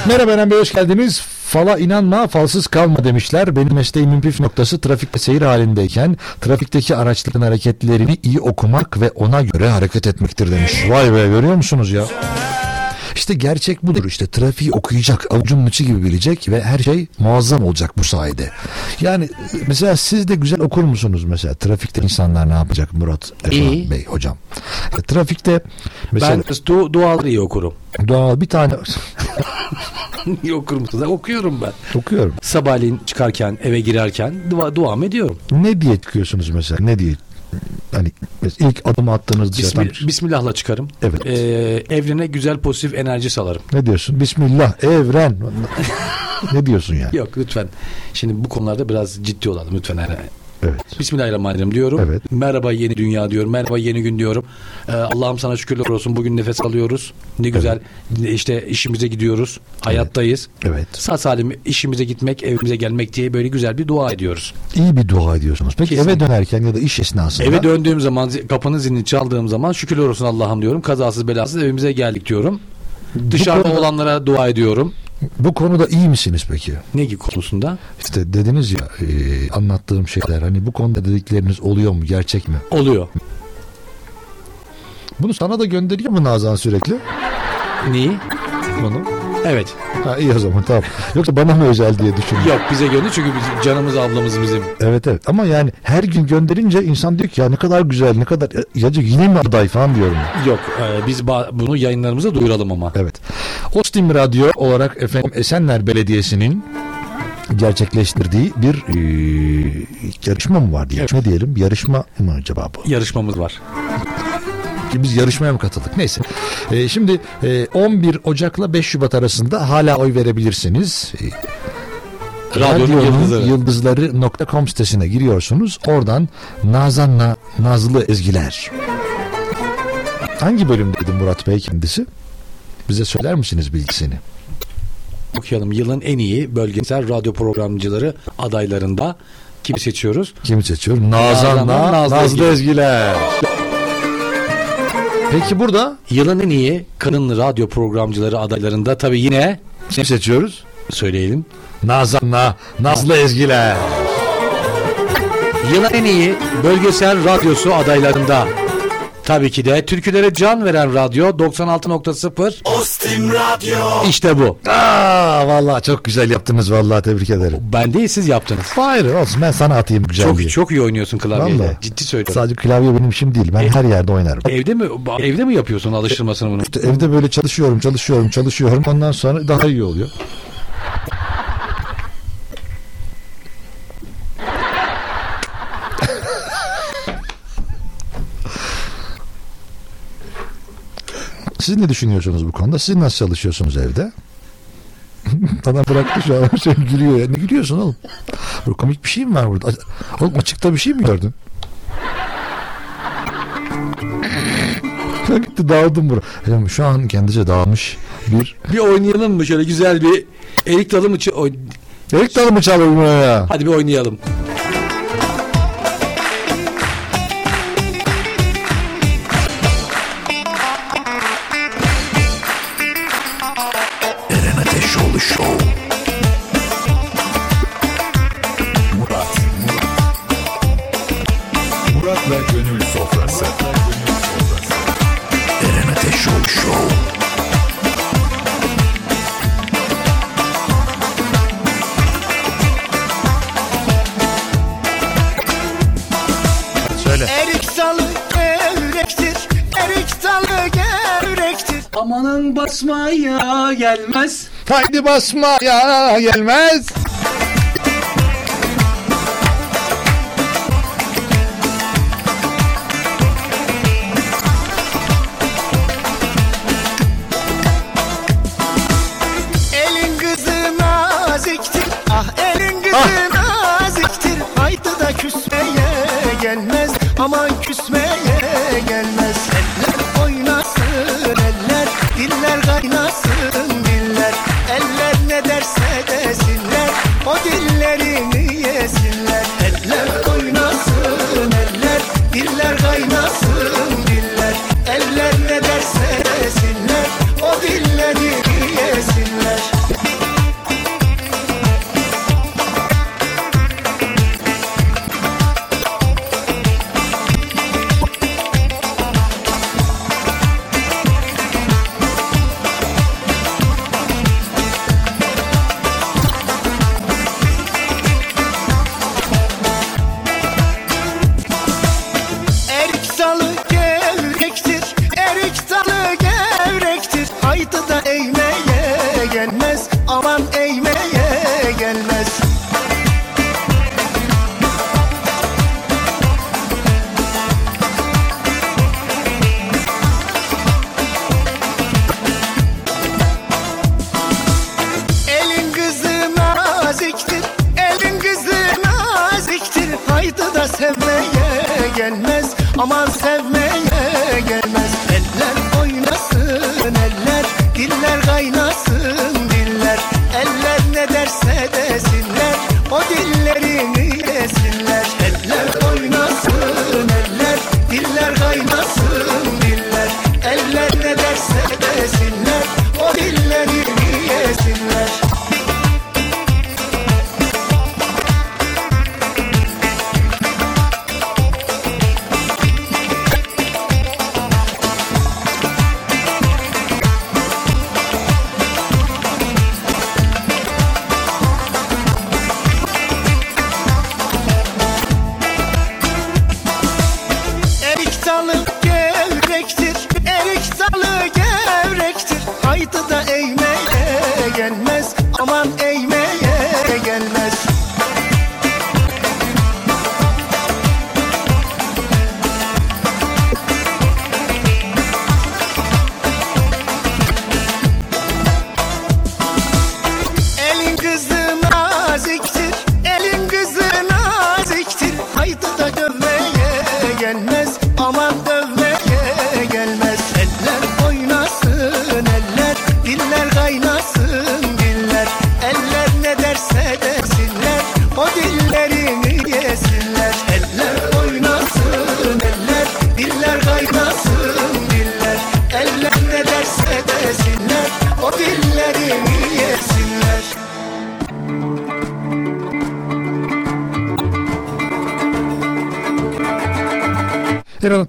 Merhaba Eren Bey hoş geldiniz. Fala inanma falsız kalma demişler. Benim mesleğimin püf noktası trafikte seyir halindeyken trafikteki araçların hareketlerini iyi okumak ve ona göre hareket etmektir demiş. Vay be görüyor musunuz ya? İşte gerçek budur işte trafiği okuyacak avucunun içi gibi bilecek ve her şey muazzam olacak bu sayede. Yani mesela siz de güzel okur musunuz mesela trafikte insanlar ne yapacak Murat İyi. Bey hocam. Trafikte mesela Ben du duaları iyi okurum. doğal bir tane iyi okur musunuz? Okuyorum ben. okuyorum. Sabahleyin çıkarken eve girerken dua, duam ediyorum. Ne diye çıkıyorsunuz mesela? Ne diye? Hani ilk adım attığınız dışarıdan Bismillah, Bismillah'la çıkarım. Evet. Ee, evrene güzel pozitif enerji salarım. ne diyorsun? Bismillah, evren. ne diyorsun yani? Yok lütfen. Şimdi bu konularda biraz ciddi olalım lütfen. Yani. Evet. Bismillahirrahmanirrahim diyorum. Evet. Merhaba yeni dünya diyorum. Merhaba yeni gün diyorum. Ee, Allah'ım sana şükürler olsun. Bugün nefes alıyoruz. Ne güzel. işte işimize gidiyoruz. Hayattayız. Evet. Sağ salim işimize gitmek, evimize gelmek diye böyle güzel bir dua ediyoruz. İyi bir dua ediyorsunuz. Peki Kesinlikle. eve dönerken ya da iş esnasında Eve döndüğüm zaman kapının zilini çaldığım zaman şükürler olsun Allah'ım diyorum. Kazasız belasız evimize geldik diyorum. Dışarıda konuda- olanlara dua ediyorum. Bu konuda iyi misiniz peki? Ne gibi konusunda? İşte dediniz ya e, anlattığım şeyler hani bu konuda dedikleriniz oluyor mu gerçek mi? Oluyor. Bunu sana da gönderiyor mu Nazan sürekli? Neyi? Bunu. Evet. Ha iyi o zaman tamam. Yoksa bana mı özel diye düşündüm. Yok bize gönder çünkü biz, canımız ablamız bizim. Evet evet ama yani her gün gönderince insan diyor ki ya ne kadar güzel ne kadar ya yine mi aday falan diyorum. Yok e, biz bunu yayınlarımıza duyuralım ama. Evet. Ostim Radyo olarak efendim Esenler Belediyesi'nin gerçekleştirdiği bir e, yarışma mı var diye. Evet. Ne diyelim? Yarışma mı acaba bu? Yarışmamız var. Biz yarışmaya mı katıldık? Neyse. Ee, şimdi e, 11 Ocak'la 5 Şubat arasında hala oy verebilirsiniz. Ee, Radyonun yıldızları. yıldızları.com sitesine giriyorsunuz. Oradan Nazan'la Nazlı Ezgiler. Hangi bölümdeydi Murat Bey kendisi? Bize söyler misiniz bilgisini? Okuyalım. Yılın en iyi bölgesel radyo programcıları adaylarında kimi seçiyoruz? Kimi seçiyorum? Nazan'la Nazlı, Nazlı Ezgiler. Peki burada Yılın en iyi kadın radyo programcıları adaylarında tabii yine kim seçiyoruz? söyleyelim. Nazan'la Nazlı Ezgiler. Yılın en iyi bölgesel radyosu adaylarında tabii ki de türkülere can veren radyo 96.0 Ostim Radyo işte bu. Aa vallahi çok güzel yaptınız vallahi tebrik ederim. Ben değil siz yaptınız. Hayır olsun ben sana atayım güzelliği. Çok çok iyi oynuyorsun klavyeyle. Vallahi. Ciddi söylüyorum. Sadece klavye benim işim değil. Ben her yerde oynarım. Evde mi evde mi yapıyorsun alıştırmasını bunu? İşte evde böyle çalışıyorum, çalışıyorum, çalışıyorum. Ondan sonra daha iyi oluyor. Siz ne düşünüyorsunuz bu konuda? Siz nasıl çalışıyorsunuz evde? Bana bıraktı şu an şey gülüyor ya. Ne gülüyorsun oğlum? Bu komik bir şey mi var burada? Oğlum açıkta bir şey mi gördün? Gitti dağıldım bura. Efendim, Şu an kendisi dağılmış bir Bir oynayalım mı şöyle güzel bir erik dalı mı? Erik dalı mı çalıyor ya? Hadi bir oynayalım. Show. Murat. Murat ve Gönül Sofrası. Eren Ateşoğlu Show. Söyle. Amanın basmaya gelmez. Haydi basma ya gelmez. Elin kızı naziktir, ah elin kızı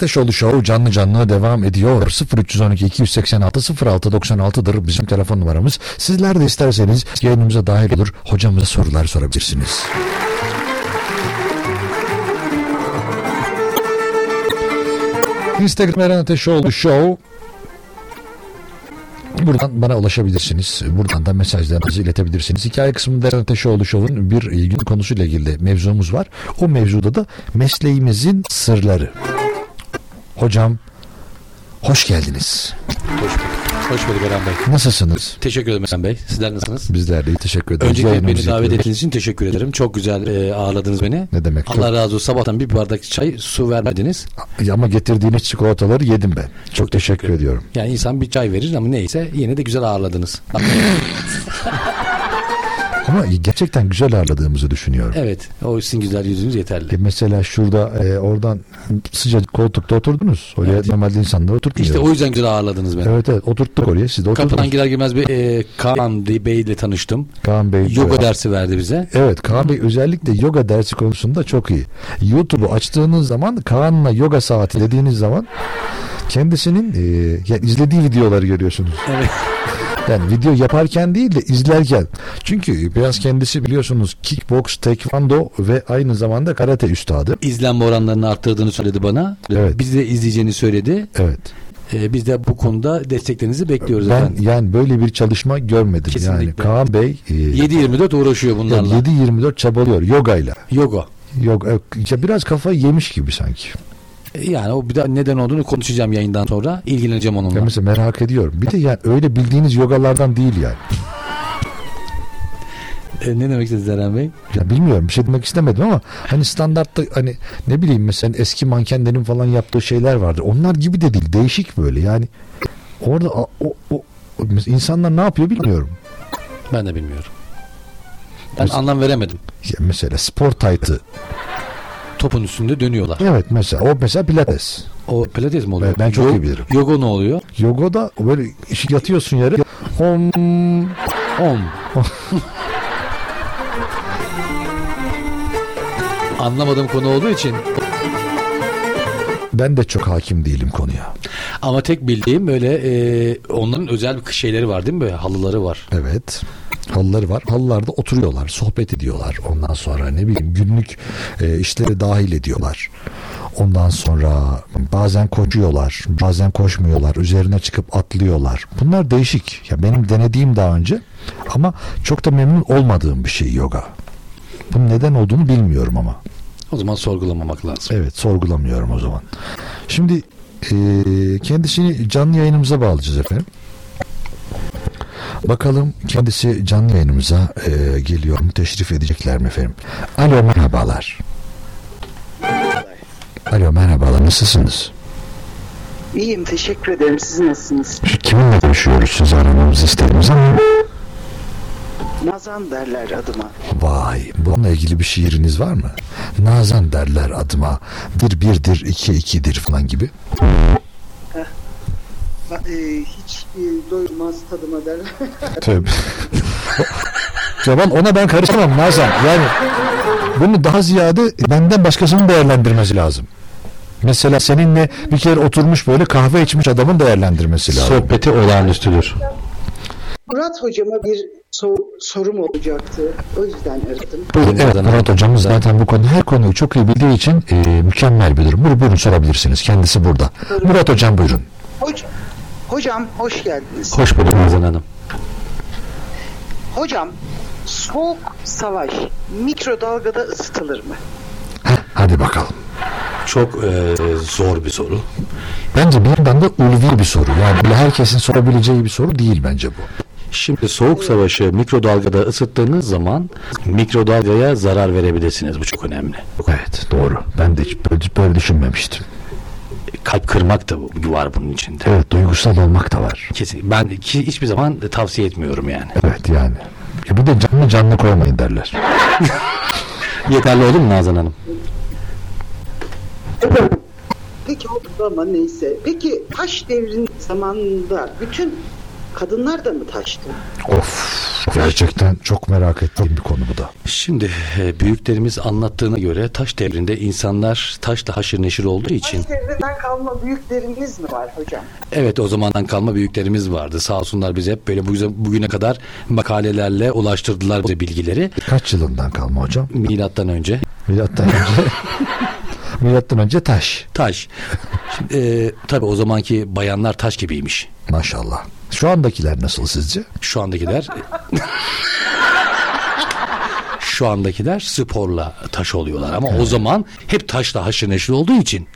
Ateşoğlu Show canlı canlı devam ediyor. 0312 286 0696'dır bizim telefon numaramız. Sizler de isterseniz yayınımıza dahil olur. Hocamıza sorular sorabilirsiniz. Instagram Eren Ateşoğlu Show Buradan bana ulaşabilirsiniz. Buradan da mesajlarınızı iletebilirsiniz. Hikaye kısmında Eren Ateşoğlu Show'un bir gün konusuyla ilgili mevzumuz var. O mevzuda da mesleğimizin sırları. Hocam hoş geldiniz. Hoş bulduk. Hoş bulduk Eren Bey. Nasılsınız? Teşekkür ederim Eren Bey. Sizler nasılsınız? Bizler de iyi teşekkür ederiz. Öncelikle beni davet ettiğiniz için teşekkür ederim. Çok güzel e, ağırladınız beni. Ne demek? Allah razı olsun. Sabahtan bir bardak çay, su vermediniz. Çok- Ama getirdiğiniz çikolataları yedim ben. Çok, teşekkür, ediyorum. Yani insan bir çay verir ama neyse yine de güzel ağırladınız. Ama gerçekten güzel ağırladığımızı düşünüyorum. evet. O sizin güzel yüzünüz yeterli. E Mesela şurada e, oradan sıcacık koltukta oturdunuz. Oraya normalde insanlar oturtmuyor. İşte o yüzden güzel ağırladınız beni. Evet evet oturttuk oraya siz de oturdunuz. Kapıdan girer girmez bir e, Kaan Bey ile tanıştım. Kaan Bey. Yoga Evet. dersi verdi bize. Evet Kaan Bey özellikle yoga dersi konusunda çok iyi. YouTube'u açtığınız zaman Kaan'la yoga saati dediğiniz zaman kendisinin e, yani izlediği videoları görüyorsunuz. Evet. Yani video yaparken değil de izlerken. Çünkü biraz kendisi biliyorsunuz kickbox, taekwondo ve aynı zamanda karate üstadı. İzlenme oranlarını arttırdığını söyledi bana. Evet. Biz de izleyeceğini söyledi. Evet. E, biz de bu konuda desteklerinizi bekliyoruz Ben efendim. yani böyle bir çalışma görmedim. Yani Kesinlikle. Kaan Bey e, 7-24 uğraşıyor bunlarla. 7-24 çabalıyor yogayla. Yoga. Yok, e, ya biraz kafayı yemiş gibi sanki. E, Yani o bir de neden olduğunu konuşacağım yayından sonra. İlgileneceğim onunla. Ya mesela merak ediyorum. Bir de yani öyle bildiğiniz yogalardan değil yani. E, ne demek istediniz Eren Bey? Ya bilmiyorum bir şey demek istemedim ama hani standartta hani ne bileyim mesela eski mankenlerin falan yaptığı şeyler vardır. Onlar gibi de değil. Değişik böyle yani. Orada o, o, insanlar ne yapıyor bilmiyorum. Ben de bilmiyorum. Ben Mesela- anlam veremedim. Ya mesela spor taytı. Topun üstünde dönüyorlar. Evet mesela o mesela pilates. O pilates mi oluyor? Ben- ben çok Yo- iyi bilirim. Yoga ne oluyor? Yoga böyle yatıyorsun yere. Om. Om. Anlamadığım konu olduğu için Ben de çok hakim değilim konuya. ama tek bildiğim böyle e, onların özel bir şeyleri var değil mi? Böyle halıları var. Evet. Halıları var. Halılarda oturuyorlar, sohbet ediyorlar. Ondan sonra ne bileyim günlük e, işleri dahil ediyorlar. Ondan sonra bazen koşuyorlar, bazen koşmuyorlar. Üzerine çıkıp atlıyorlar. Bunlar değişik. Ya benim denediğim daha önce ama çok da memnun olmadığım bir şey yoga. Bunun neden olduğunu bilmiyorum ama. O zaman sorgulamamak lazım. Evet sorgulamıyorum o zaman. Şimdi e, kendisini canlı yayınımıza bağlayacağız efendim. Bakalım kendisi canlı yayınımıza e, geliyor mu? Teşrif edecekler mi efendim? Alo merhabalar. Alo merhabalar nasılsınız? İyiyim teşekkür ederim. Siz nasılsınız? Kiminle görüşüyoruz sizi aramamızı istediniz ama Nazan derler adıma. vay bununla ilgili bir şiiriniz var mı? Nazan derler adıma bir birdir iki ikidir falan gibi. Ba- e, hiç e, doyulmaz tadıma derler. Tabii. Cemal ona ben karışamam Nazan. Yani bunu daha ziyade benden başkasının değerlendirmesi lazım. Mesela seninle bir kere oturmuş böyle kahve içmiş adamın değerlendirmesi lazım. Sohbeti olağanüstüdür. Murat hocama bir so- sorum olacaktı. O yüzden aradım. Buyurun, evet Murat hocamız zaten bu konu her konuyu çok iyi bildiği için e, mükemmel bir durum. Buyurun, buyurun sorabilirsiniz. Kendisi burada. Murat hocam buyurun. Hoc- hocam hoş geldiniz. Hoş bulduk Nazan Hanım. Hocam soğuk savaş mikrodalgada ısıtılır mı? Heh, hadi bakalım. Çok e, zor bir soru. Bence bir yandan da ulvi bir soru. Yani böyle herkesin sorabileceği bir soru değil bence bu. Şimdi soğuk savaşı mikrodalgada ısıttığınız zaman mikrodalgaya zarar verebilirsiniz. Bu çok önemli. Evet doğru. Ben de hiç böyle, böyle düşünmemiştim. Kalp kırmak da var bunun içinde. Evet duygusal olmak da var. Kesin. Ben ki hiçbir zaman tavsiye etmiyorum yani. Evet yani. Ya bir de canlı canlı koymayın derler. Yeterli olur mu Nazan Hanım? Peki oldu ama neyse. Peki taş devrinin zamanında bütün kadınlar da mı taştı? Of gerçekten çok merak ettiğim bir konu bu da. Şimdi e, büyüklerimiz anlattığına göre taş devrinde insanlar taşla haşır neşir olduğu için Taş devrinden kalma büyüklerimiz mi var hocam? evet o zamandan kalma büyüklerimiz vardı. Sağ olsunlar bize hep böyle bu- bugüne kadar makalelerle ulaştırdılar bize bilgileri. Kaç yılından kalma hocam? Milattan önce Milattan önce. Milattan önce taş. taş. Şimdi, e, tabii o zamanki bayanlar taş gibiymiş. Maşallah. Şu andakiler nasıl sizce? Şu andakiler şu andakiler sporla taş oluyorlar ama o zaman hep taşla haşır neşir olduğu için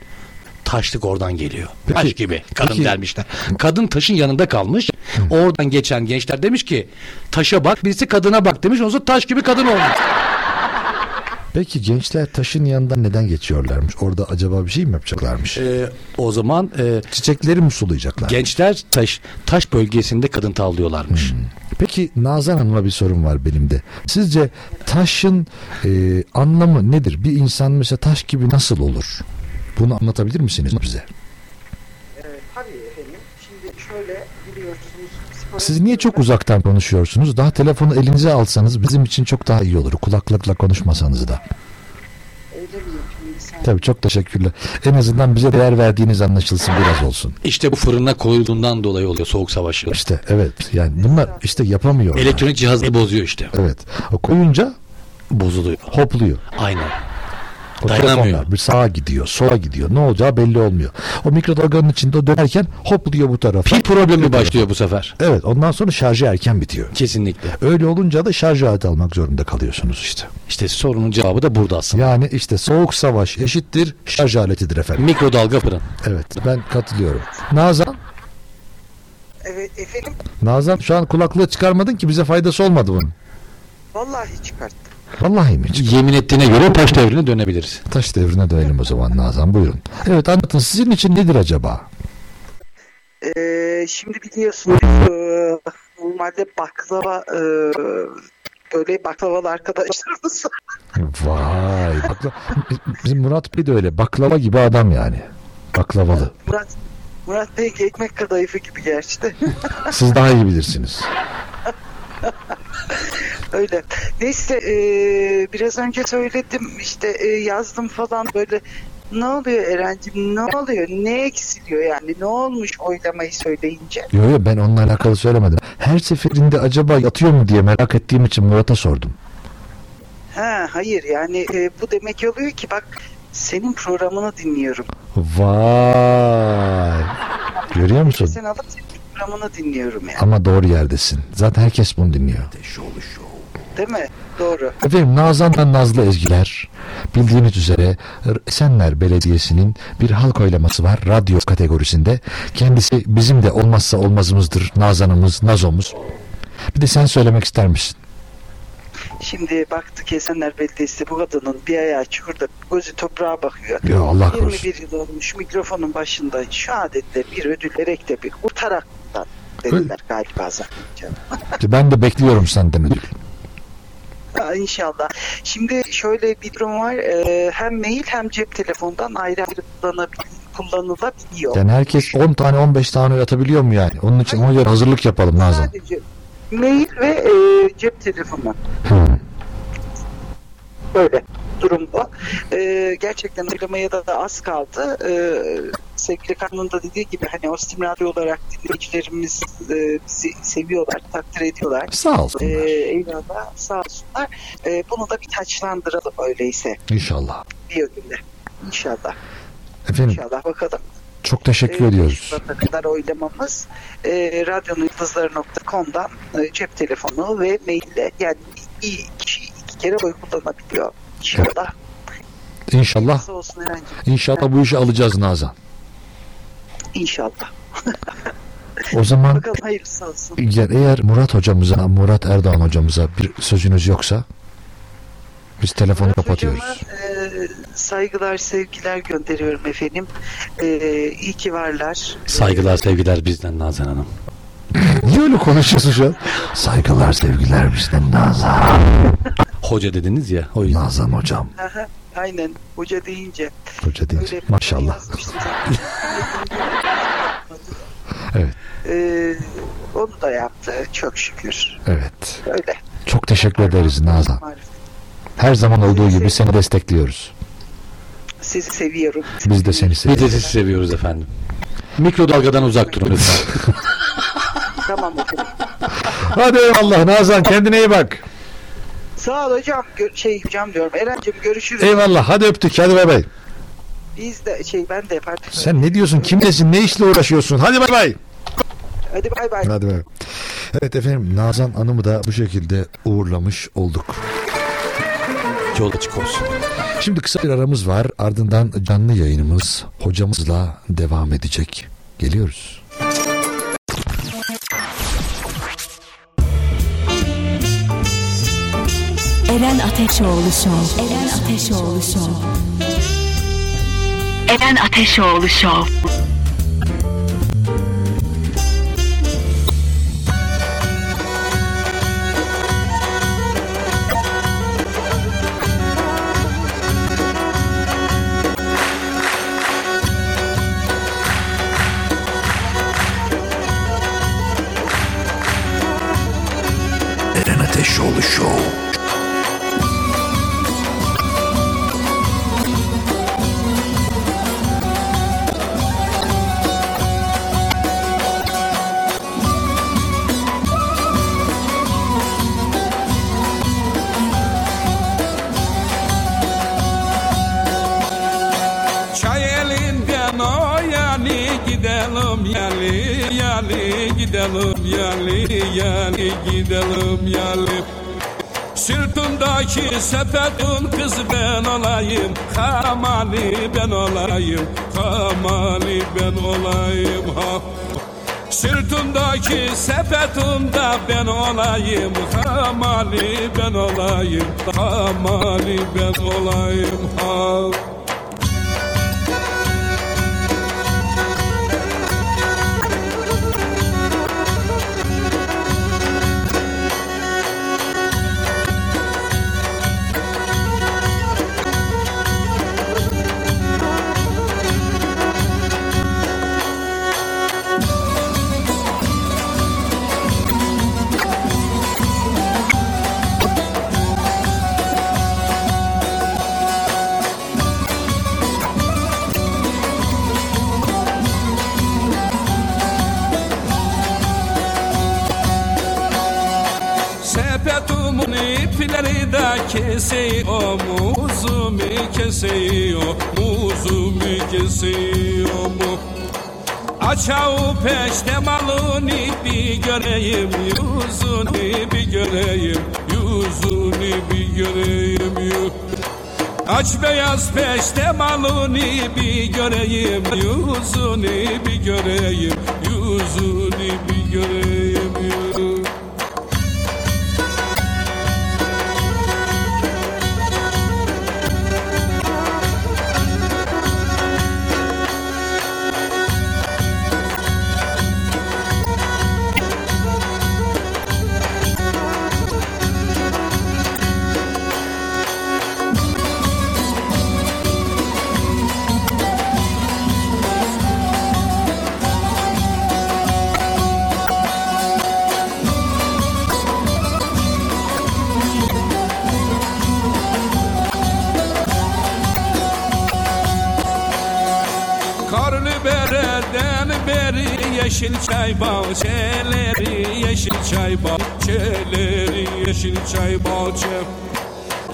taşlık oradan geliyor. Taş Peki- gibi kadın peki- dermişler. Kadın taşın yanında kalmış. Oradan geçen gençler demiş ki taşa bak birisi kadına bak demiş. O zaman taş gibi kadın olmuş. Peki gençler taşın yanından neden geçiyorlarmış? Orada acaba bir şey mi yapacaklarmış? Ee, o zaman e, Çiçekleri mi sulayacaklar? gençler taş taş bölgesinde kadın tavlıyorlarmış. Peki Nazan Hanım'a bir sorum var benim de. Sizce taşın e, anlamı nedir? Bir insan mesela taş gibi nasıl olur? Bunu anlatabilir misiniz bize? tabii efendim. Şimdi şöyle biliyorsunuz. spor- Siz niye çok uzaktan konuşuyorsunuz? Daha telefonu elinize alsanız bizim için çok daha iyi olur. Kulaklıkla konuşmasanız da. Öyle mi? Tabii çok teşekkürler. En azından bize değer verdiğiniz anlaşılsın biraz olsun. İşte bu fırına koyulduğundan dolayı oluyor soğuk savaşı. İşte evet yani bunlar işte yapamıyor. Elektronik cihazı bozuyor işte. Evet. O koyunca Bozuluyor. hopluyor. Aynen. Dayanamıyor. Bir sağa gidiyor, sola gidiyor. Ne olacağı belli olmuyor. O mikrodalganın içinde dönerken hopluyor bu tarafa. Pil problemi başlıyor bu sefer. Evet ondan sonra şarjı erken bitiyor. Kesinlikle. Öyle olunca da şarj aleti almak zorunda kalıyorsunuz işte. İşte sorunun cevabı da burada aslında. Yani işte soğuk savaş eşittir şarj aletidir efendim. Mikrodalga fırın. Evet ben katılıyorum. Nazan, Evet efendim. Nazan şu an kulaklığı çıkarmadın ki bize faydası olmadı bunun. Vallahi çıkarttım. Vallahi mi? Çık- Yemin ettiğine göre taş devrine dönebiliriz. Taş devrine dönelim o zaman Nazan buyurun. Evet anlatın sizin için nedir acaba? Ee, şimdi biliyorsunuz e, normalde baklava e, böyle baklavalı arkadaşlarımız Vay. Bakla... Bizim Murat Bey de öyle baklava gibi adam yani. Baklavalı. Murat Murat Bey ekmek kadayıfı gibi gerçi de. Siz daha iyi bilirsiniz. Öyle. Neyse e, biraz önce söyledim işte e, yazdım falan böyle ne oluyor Eren'cim ne oluyor ne eksiliyor yani ne olmuş oylamayı söyleyince. Yok yok ben onunla alakalı söylemedim. Her seferinde acaba yatıyor mu diye merak ettiğim için Murat'a sordum. Ha hayır yani e, bu demek oluyor ki bak senin programını dinliyorum. Vay. Görüyor musun? Sen alıp programını dinliyorum yani. Ama doğru yerdesin. Zaten herkes bunu dinliyor. Değil mi? Doğru. Efendim Nazan'dan Nazlı Ezgiler. Bildiğiniz üzere Esenler Belediyesi'nin bir halk oylaması var radyo kategorisinde. Kendisi bizim de olmazsa olmazımızdır Nazan'ımız, Nazomuz. Bir de sen söylemek ister misin? Şimdi baktık Esenler Belediyesi bu kadının bir ayağı çukurda gözü toprağa bakıyor. Ya Allah korusun. 21 yıl olmuş mikrofonun başında şu adette bir ödül vererek de bir kurtaraktan dediler galiba zannedeceğim. Ben de bekliyorum senden ödül. İnşallah. Şimdi şöyle bir durum var. Ee, hem mail hem cep telefondan ayrı ayrı kullanabil- kullanılabiliyor. Yani herkes 10 tane 15 tane atabiliyor mu yani? Onun için ona göre hazırlık yapalım Nazan. Sadece mail ve e, cep telefonu. Böyle durum bu. Ee, gerçekten oylamaya da, da az kaldı. Ee, sevgili Kanun'un da dediği gibi hani Ostim Radyo olarak dinleyicilerimiz e, bizi seviyorlar, takdir ediyorlar. Sağ olsunlar. eyvallah sağ olsunlar. Ee, bunu da bir taçlandıralım öyleyse İnşallah. bir ödülle. İnşallah. Efendim İnşallah bakalım. çok teşekkür Ee, ediyoruz. Kadar oylamamız e, radyonuyıldızları.com'dan e, cep telefonu ve maille yani bir kişi iki kere oy kullanabiliyor. İnşallah. İnşallah olsun Eren'ciğim? İnşallah bu işi alacağız Nazan. İnşallah. O zaman Bakalım hayırlısı olsun. eğer, eğer Murat hocamıza, Murat Erdoğan hocamıza bir sözünüz yoksa biz telefonu kapatıyoruz. Hocama e, saygılar, sevgiler gönderiyorum efendim. E, iyi ki varlar. Saygılar sevgiler bizden Nazan Hanım. Niye öyle konuşuyorsun şu an? Saygılar, sevgiler bizden Nazan. Hoca dediniz ya o yüzden. Nazan hocam. Aynen hoca deyince. Hoca değil. Öyle Maşallah. Evet. E, onu da yaptı çok şükür. Evet. Öyle. Çok teşekkür ederiz Nazan. Her zaman olduğu gibi seni destekliyoruz. Sizi seviyorum. Biz de seni Biz de seviyoruz. sizi seviyoruz efendim. Mikrodalgadan uzak durun lütfen. tamam hocam. Hadi eyvallah Nazan kendine iyi bak. Sağ ol hocam. Gö- şey hocam diyorum. Eren'cim görüşürüz. Eyvallah hadi öptük hadi bay bay. Biz de şey ben de pardon. Sen ne diyorsun kimlesin ne işle uğraşıyorsun hadi bay bay. Hadi bay bay. Hadi be. Evet efendim Nazan Hanım'ı da bu şekilde uğurlamış olduk. Yol açık olsun. Şimdi kısa bir aramız var. Ardından canlı yayınımız hocamızla devam edecek. Geliyoruz. Eren Ateşoğlu Show. Eren Ateşoğlu Show. Eren Ateşoğlu Show. Eren Ateşoğlu Show. Gidelim yali yali gidelim yali Sırtımdaki sepetin kız ben olayım. Kamali ben olayım Kamali ben olayım. Ha. Sırtımdaki sepetimde ben olayım. Kamali ben olayım Kamali ben olayım. Ha ipleri de kesiyor Muzumu kesiyor Muzumu kesiyor mu Açağı peşte malını bir göreyim Yüzünü bir göreyim Yüzünü bir göreyim Aç beyaz peşte malını bir göreyim Yüzünü bir göreyim Yüzünü bir göreyim bahçeleri Yeşil çay bahçe.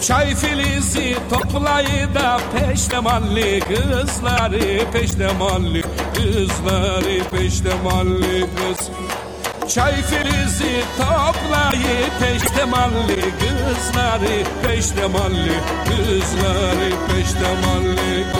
Çay filizi toplayı da peştemalli kızları Peştemalli kızları Peştemalli kız. Çay filizi toplayı peştemalli kızları Peştemalli kızları Peştemalli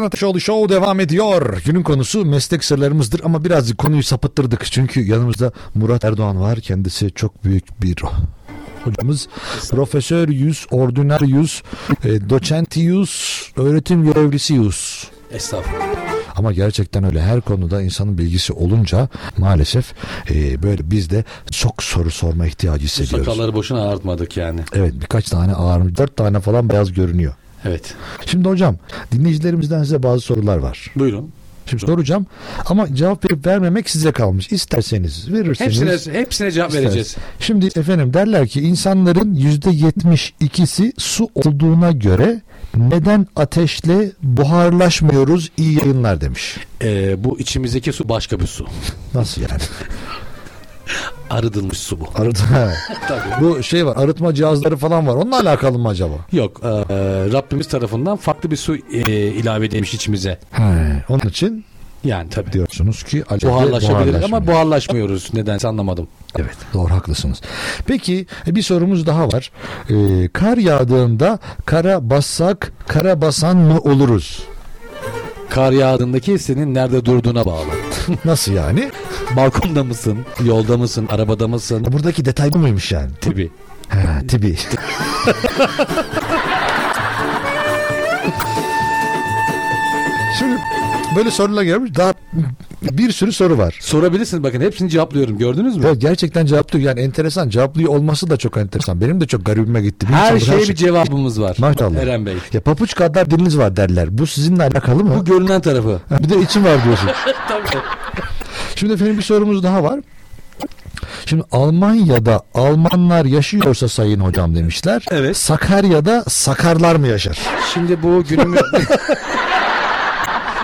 Eren Ateşoğlu Show devam ediyor. Günün konusu meslek sırlarımızdır ama birazcık konuyu sapıttırdık. Çünkü yanımızda Murat Erdoğan var. Kendisi çok büyük bir hocamız. Profesör yüz, ordinarius, e, doçentiyus, öğretim görevlisiyus. Estağfurullah. Ama gerçekten öyle her konuda insanın bilgisi olunca maalesef e, böyle biz de çok soru sorma ihtiyacı Bu hissediyoruz. sakalları boşuna ağartmadık yani. Evet birkaç tane ağırmış. Dört tane falan beyaz görünüyor. Evet. Şimdi hocam dinleyicilerimizden size bazı sorular var. Buyurun. Şimdi soracağım ama cevap verip vermemek size kalmış. İsterseniz verirseniz. Hepsine, hepsine cevap isterseniz. vereceğiz. Şimdi efendim derler ki insanların yüzde yetmiş ikisi su olduğuna göre neden ateşle buharlaşmıyoruz iyi yayınlar demiş. Ee, bu içimizdeki su başka bir su. Nasıl yani? Arıdılmış su bu. Arıtma. Bu şey var arıtma cihazları falan var. Onunla alakalı mı acaba? Yok. ee, Rabbimiz tarafından farklı bir su ee, ilave edilmiş içimize. He, onun için Yani tabii. diyorsunuz ki acaba Buharlaşabilir ama buharlaşmıyor. buharlaşmıyoruz. Nedense anlamadım. Evet doğru haklısınız. Peki bir sorumuz daha var. Ee, kar yağdığında kara bassak kara basan mı oluruz? Kar yağdığındaki senin nerede durduğuna bağlı. Nasıl yani? Balkonda mısın? Yolda mısın? Arabada mısın? Buradaki detay bu muymuş yani? Tabii. Ha, tibi. Şimdi böyle sorular gelmiş. Daha bir sürü soru var. Sorabilirsiniz bakın hepsini cevaplıyorum gördünüz mü? Ya gerçekten cevaplıyor. Yani enteresan. Cevaplıyor olması da çok enteresan. Benim de çok garibime gitti. Bir Her şeye şey- bir cevabımız var. Maşallah. Eren Bey. Ya papuç kadar diliniz var derler. Bu sizinle alakalı mı? Bu görünen tarafı. Bir de içim var diyorsun. Tabii. Şimdi efendim bir sorumuz daha var. Şimdi Almanya'da Almanlar yaşıyorsa sayın hocam demişler. Evet. Sakarya'da Sakarlar mı yaşar? Şimdi bu günümüz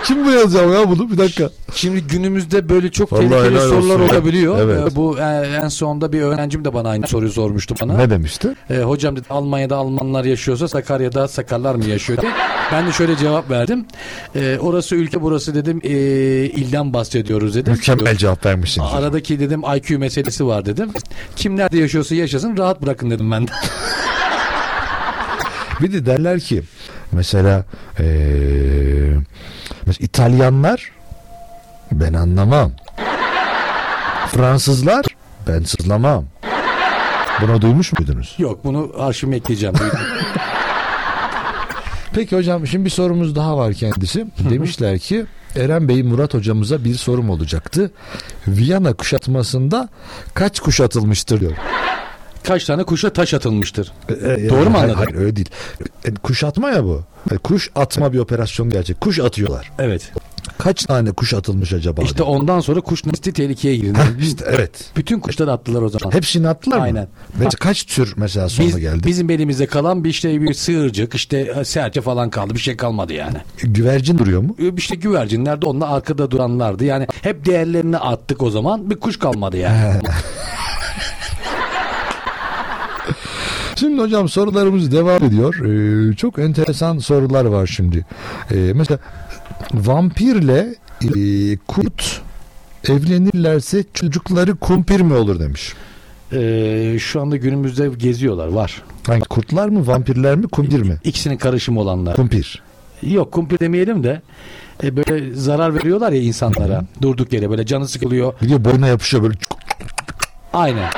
Kim bu yazacağım ya bunu? Bir dakika. Şimdi günümüzde böyle çok Vallahi tehlikeli sorular olsun. olabiliyor. Evet. Ee, Bu e, en sonunda bir öğrencim de bana aynı soruyu sormuştu bana. Ne demişti? Ee, hocam dedi Almanya'da Almanlar yaşıyorsa Sakarya'da Sakarlar mı yaşıyor diye. Ben de şöyle cevap verdim. Ee, orası ülke burası dedim e, ilden bahsediyoruz dedim. Mükemmel cevap vermişsiniz. Aradaki dedim IQ meselesi var dedim. Kim nerede yaşıyorsa yaşasın rahat bırakın dedim ben de. Bir de derler ki mesela eee mesela İtalyanlar ben anlamam. Fransızlar ben sızlamam. Bunu duymuş muydunuz? Yok bunu arşivime ekleyeceğim. Peki hocam şimdi bir sorumuz daha var kendisi. Demişler ki Eren Bey Murat hocamıza bir sorum olacaktı. Viyana kuşatmasında kaç kuşatılmıştır diyor. Kaç tane kuşa taş atılmıştır? E, Doğru mu hayır, anladım? Hayır öyle değil. E, kuşatma ya bu. E, kuş atma bir operasyon gerçek. Kuş atıyorlar. Evet. Kaç tane kuş atılmış acaba? İşte diyor. ondan sonra kuş nesli tehlikeye girdi. İşte evet. Bütün kuşları attılar o zaman. Hepsini attılar mı? Aynen. Kaç tür mesela sonra Biz, geldi? bizim elimizde kalan bir işte bir sığırcık işte serçe falan kaldı. Bir şey kalmadı yani. Güvercin duruyor mu? İşte güvercinler de onunla arkada duranlardı. Yani hep değerlerini attık o zaman. Bir kuş kalmadı yani. Şimdi hocam sorularımız devam ediyor. Ee, çok enteresan sorular var şimdi. Ee, mesela vampirle e, kurt evlenirlerse çocukları kumpir mi olur demiş. Ee, şu anda günümüzde geziyorlar var. Hangi kurtlar mı vampirler mi kumpir mi? İkisinin karışımı olanlar. Kumpir. Yok kumpir demeyelim de e, böyle zarar veriyorlar ya insanlara. Durduk yere böyle canı sıkılıyor. Gidiyor boyuna yapışıyor böyle. Aynen.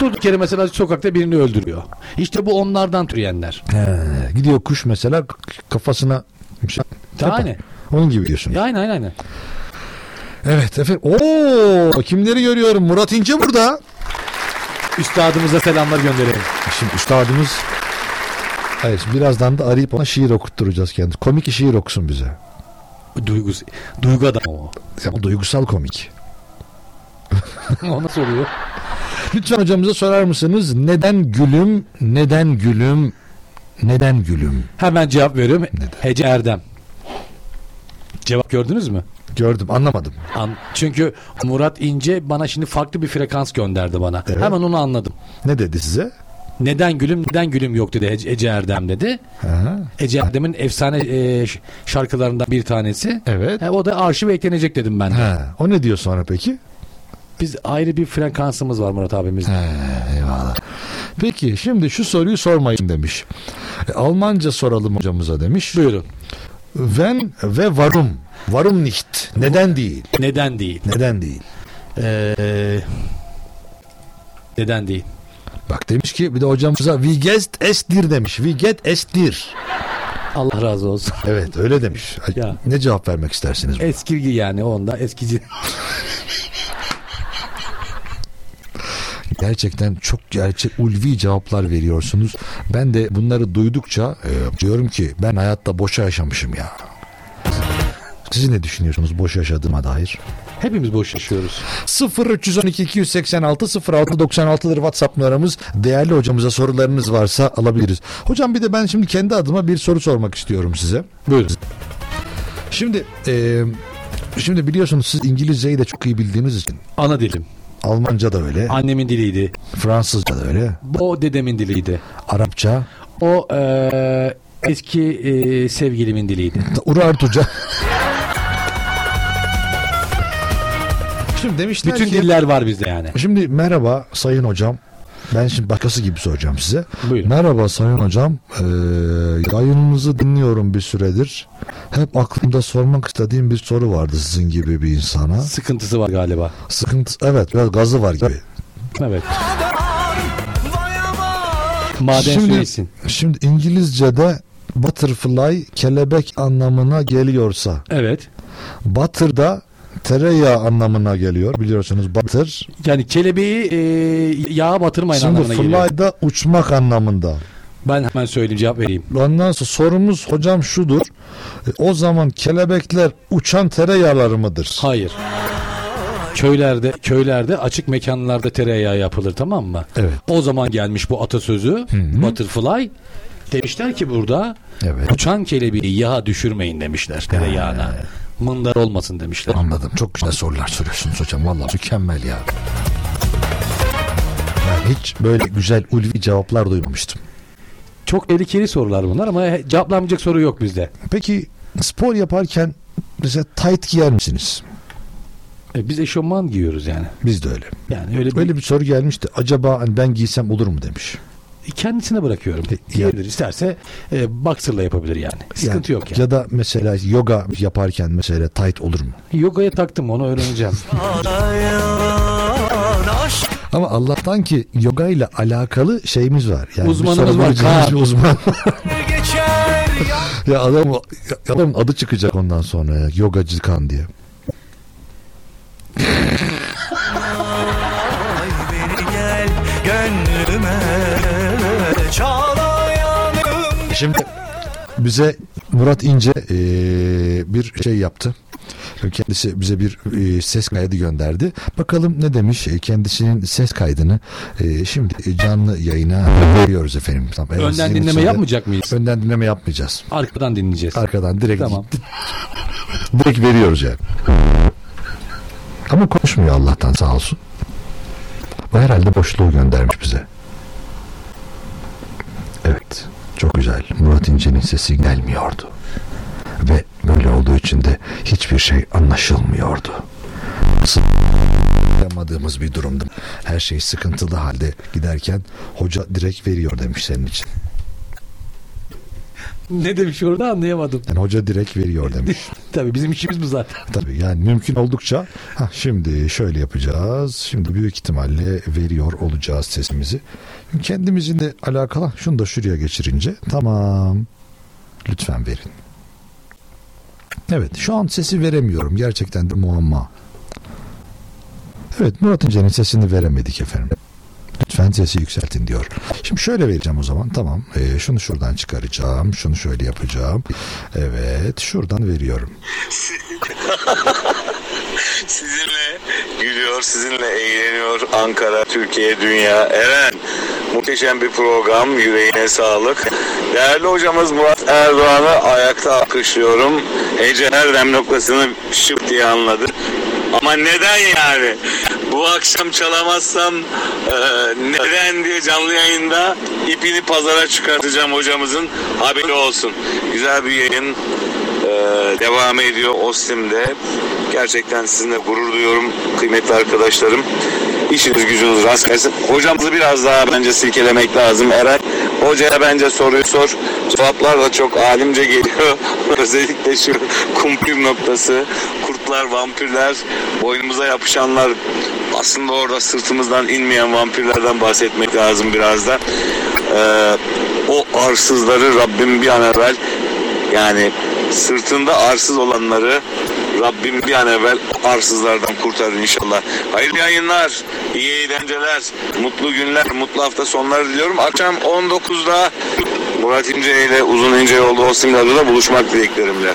Durduk yere mesela sokakta birini öldürüyor. İşte bu onlardan türeyenler. He, gidiyor kuş mesela kafasına bir şey. Onun gibi diyorsun. Aynen aynen. aynen. Evet efendim. Oo kimleri görüyorum? Murat İnce burada. Üstadımıza selamlar gönderelim. Şimdi üstadımız Hayır, şimdi birazdan da arayıp ona şiir okutturacağız kendisi. Komik şiir okusun bize. Duygus, duygu adamı o. Ama duygusal komik. o nasıl oluyor? Lütfen hocamıza sorar mısınız? Neden gülüm, neden gülüm, neden gülüm? Hemen cevap veriyorum. Hece Erdem. Cevap gördünüz mü? Gördüm, anlamadım. An- Çünkü Murat İnce bana şimdi farklı bir frekans gönderdi bana. Evet. Hemen onu anladım. Ne dedi size? Neden gülüm neden gülüm yok dedi Ece, Ece Erdem dedi. Ha, Ece Erdem'in efsane e, şarkılarından bir tanesi. evet. E, o da arşive eklenecek dedim ben. de. Ha, o ne diyor sonra peki? Biz ayrı bir frekansımız var Murat abimiz. He, eyvallah. Peki şimdi şu soruyu sormayın demiş. E, Almanca soralım hocamıza demiş. Buyurun. Wenn ve varum. Varum nicht. Neden değil? Neden değil? Neden değil? Ee, neden değil? Bak demiş ki bir de hocamıza we get estir demiş. We get estir. Allah razı olsun. Evet öyle demiş. Ya. Ne cevap vermek istersiniz? buna? Eskilgi yani onda eskici. Gerçekten çok gerçek ulvi cevaplar veriyorsunuz. Ben de bunları duydukça e, diyorum ki ben hayatta boşa yaşamışım ya. Siz ne düşünüyorsunuz boş yaşadığıma dair? Hepimiz boş yaşıyoruz. 0312 286 0696'dır WhatsApp numaramız. Değerli hocamıza sorularınız varsa alabiliriz. Hocam bir de ben şimdi kendi adıma bir soru sormak istiyorum size. Buyurun. Şimdi e, şimdi biliyorsunuz siz İngilizceyi de çok iyi bildiğiniz için Ana dilim. Almanca da öyle, Annemin diliydi. Fransızca da öyle, O dedemin diliydi. Arapça, O eee, eski eee, sevgilimin diliydi. Urartuca. Şimdi demişler Bütün ki, diller var bizde yani. Şimdi merhaba sayın hocam. Ben şimdi başkası gibi soracağım size. Buyurun. Merhaba sayın hocam. Ee, yayınınızı dinliyorum bir süredir. Hep aklımda sormak istediğim bir soru vardı sizin gibi bir insana. Sıkıntısı var galiba. Sıkıntı evet biraz gazı var gibi. Evet. Maden Şimdi, içsin. şimdi İngilizce'de butterfly kelebek anlamına geliyorsa Evet. butter da tereyağı anlamına geliyor biliyorsunuz butter. Yani kelebeği eee yağa batırmayın Şimdi anlamına geliyor. da uçmak anlamında. Ben hemen söyleyeyim cevap vereyim. Ondan sonra sorumuz hocam şudur. E, O zaman kelebekler uçan tereyağları mıdır? Hayır. Köylerde köylerde açık mekanlarda tereyağı yapılır tamam mı? Evet. O zaman gelmiş bu atasözü butterfly. Demişler ki burada Evet. uçan kelebeği yağa düşürmeyin demişler tereyağına. Mındar olmasın demişler. Anladım. Çok güzel sorular soruyorsunuz hocam. Vallahi mükemmel ya. Ben hiç böyle güzel ulvi cevaplar duymamıştım. Çok tehlikeli sorular bunlar ama cevaplamayacak soru yok bizde. Peki spor yaparken mesela tight giyer misiniz? E, biz eşofman giyiyoruz yani. Biz de öyle. Yani öyle bir, Öyle bir soru gelmişti. Acaba hani ben giysem olur mu demiş. Kendisine bırakıyorum. Giyebilir. İsterse e, boxer'la yapabilir yani. Sıkıntı yok yani. Ya da mesela yoga yaparken mesela tight olur mu? Yogaya taktım onu öğreneceğim. Ama Allah'tan ki yoga ile alakalı şeyimiz var. Yani Uzmanımız var, bir uzman. ya adam adamın adı çıkacak ondan sonra ya, yogacı kan diye. Şimdi bize Murat İnce eee, bir şey yaptı. Kendisi bize bir eee, ses kaydı gönderdi. Bakalım ne demiş E, kendisinin ses kaydını şimdi canlı yayına veriyoruz efendim. Tamam, evet, Önden dinleme için de- yapmayacak mıyız? Önden dinleme yapmayacağız. Arkadan dinleyeceğiz. Arkadan direkt Tamam. direkt veriyoruz yani. Ama konuşmuyor Allah'tan sağ olsun. Bu herhalde boşluğu göndermiş bize. Evet. Çok güzel. Murat İnce'nin sesi gelmiyordu. Ve böyle olduğu için de hiçbir şey anlaşılmıyordu. Nasıl yapamadığımız bir durumdu. Her şey sıkıntılı halde giderken hoca direkt veriyor demiş senin için. Ne demiş orada anlayamadım. Yani hoca direkt veriyor demiş. Tabii bizim işimiz bu zaten. Tabii yani mümkün oldukça ha şimdi şöyle yapacağız. Şimdi büyük ihtimalle veriyor olacağız sesimizi. Kendimizin alakalı şunu da şuraya geçirince tamam. Lütfen verin. Evet şu an sesi veremiyorum. Gerçekten de muamma. Evet Murat İnce'nin sesini veremedik efendim. Lütfen sesi yükseltin diyor. Şimdi şöyle vereceğim o zaman. Tamam. Ee, şunu şuradan çıkaracağım. Şunu şöyle yapacağım. Evet. Şuradan veriyorum. Sizinle gülüyor, sizinle eğleniyor Ankara, Türkiye, dünya. Eren, muhteşem bir program, yüreğine sağlık. Değerli hocamız Murat Erdoğan'ı ayakta alkışlıyorum. Ece her dem noktasını şıp diye anladı. Ama neden yani? Bu akşam çalamazsam e, neden diye canlı yayında ipini pazara çıkartacağım hocamızın haberi olsun. Güzel bir yayın e, devam ediyor Ostim'de. Gerçekten sizinle gurur duyuyorum kıymetli arkadaşlarım. İşiniz gücünüz rast gelsin. Hocamızı biraz daha bence silkelemek lazım. Eren Hocaya bence soruyu sor. Cevaplar da çok alimce geliyor. Özellikle şu kumpir noktası. Kurtlar, vampirler, boynumuza yapışanlar aslında orada sırtımızdan inmeyen vampirlerden bahsetmek lazım biraz da. Ee, o arsızları Rabbim bir an evvel yani sırtında arsız olanları Rabbim bir an evvel arsızlardan kurtarır inşallah. Hayırlı yayınlar, iyi eğlenceler, mutlu günler, mutlu hafta sonları diliyorum. Akşam 19'da Murat İnce ile Uzun İnce yolda Radyo'da buluşmak dileklerimle.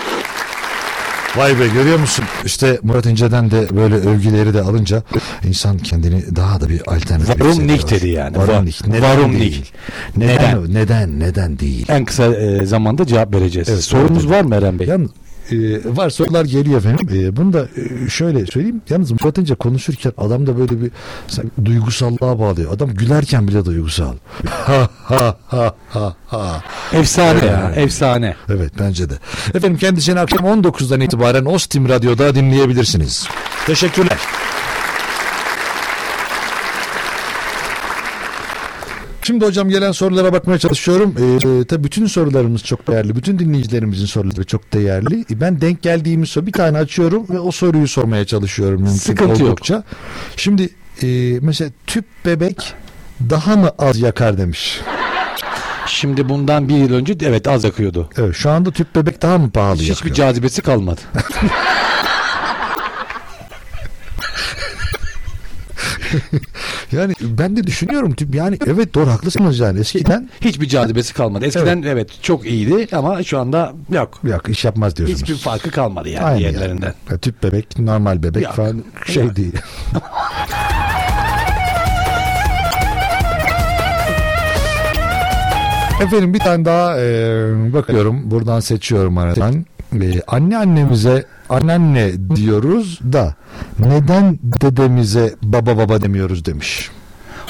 Vay be görüyor musun? İşte Murat İnce'den de böyle övgüleri de alınca insan kendini daha da bir alternatif Varum hissediyor. nik dedi yani. Varum Va- nik. Neden varum değil? Neden? Neden? Neden? Değil? En kısa e, zamanda cevap vereceğiz. Evet, Sorumuz evet. var mı Eren Bey? Yan, e, var sorular geliyor efendim. E, bunu da e, şöyle söyleyeyim. Yalnız Murat İnce konuşurken adam da böyle bir sen- duygusallığa bağlıyor. Adam gülerken bile duygusal. Ha ha ha ha ha. Efsane ya, Evet. efsane. Evet bence de. Efendim kendisini akşam 19'dan itibaren Ostim Radyo'da dinleyebilirsiniz. Teşekkürler. Şimdi hocam gelen sorulara bakmaya çalışıyorum. Ee, tabii bütün sorularımız çok değerli. Bütün dinleyicilerimizin soruları çok değerli. Ee, Ben denk geldiğimiz soru bir tane açıyorum ve o soruyu sormaya çalışıyorum mümkün Sıkıntı yok. oldukça. Şimdi e, mesela tüp bebek daha mı az yakar demiş. Şimdi bundan bir yıl önce evet az yakıyordu. Evet, şu anda tüp bebek daha mı pahalı Hiçbir yakıyor? cazibesi kalmadı. Yani ben de düşünüyorum yani evet doğru haklısınız yani eskiden Hiçbir cazibesi kalmadı. Eskiden evet, çok iyiydi ama şu anda yok. yok iş yapmaz diyorsunuz. Hiçbir farkı kalmadı yani Aynı diğerlerinden. yani. Ya, tüp bebek normal bebek Yok. falan şey Yok. değil. Efendim bir tane daha e, bakıyorum buradan seçiyorum aradan. E, anne annemize anneanne diyoruz da neden dedemize baba baba demiyoruz demiş.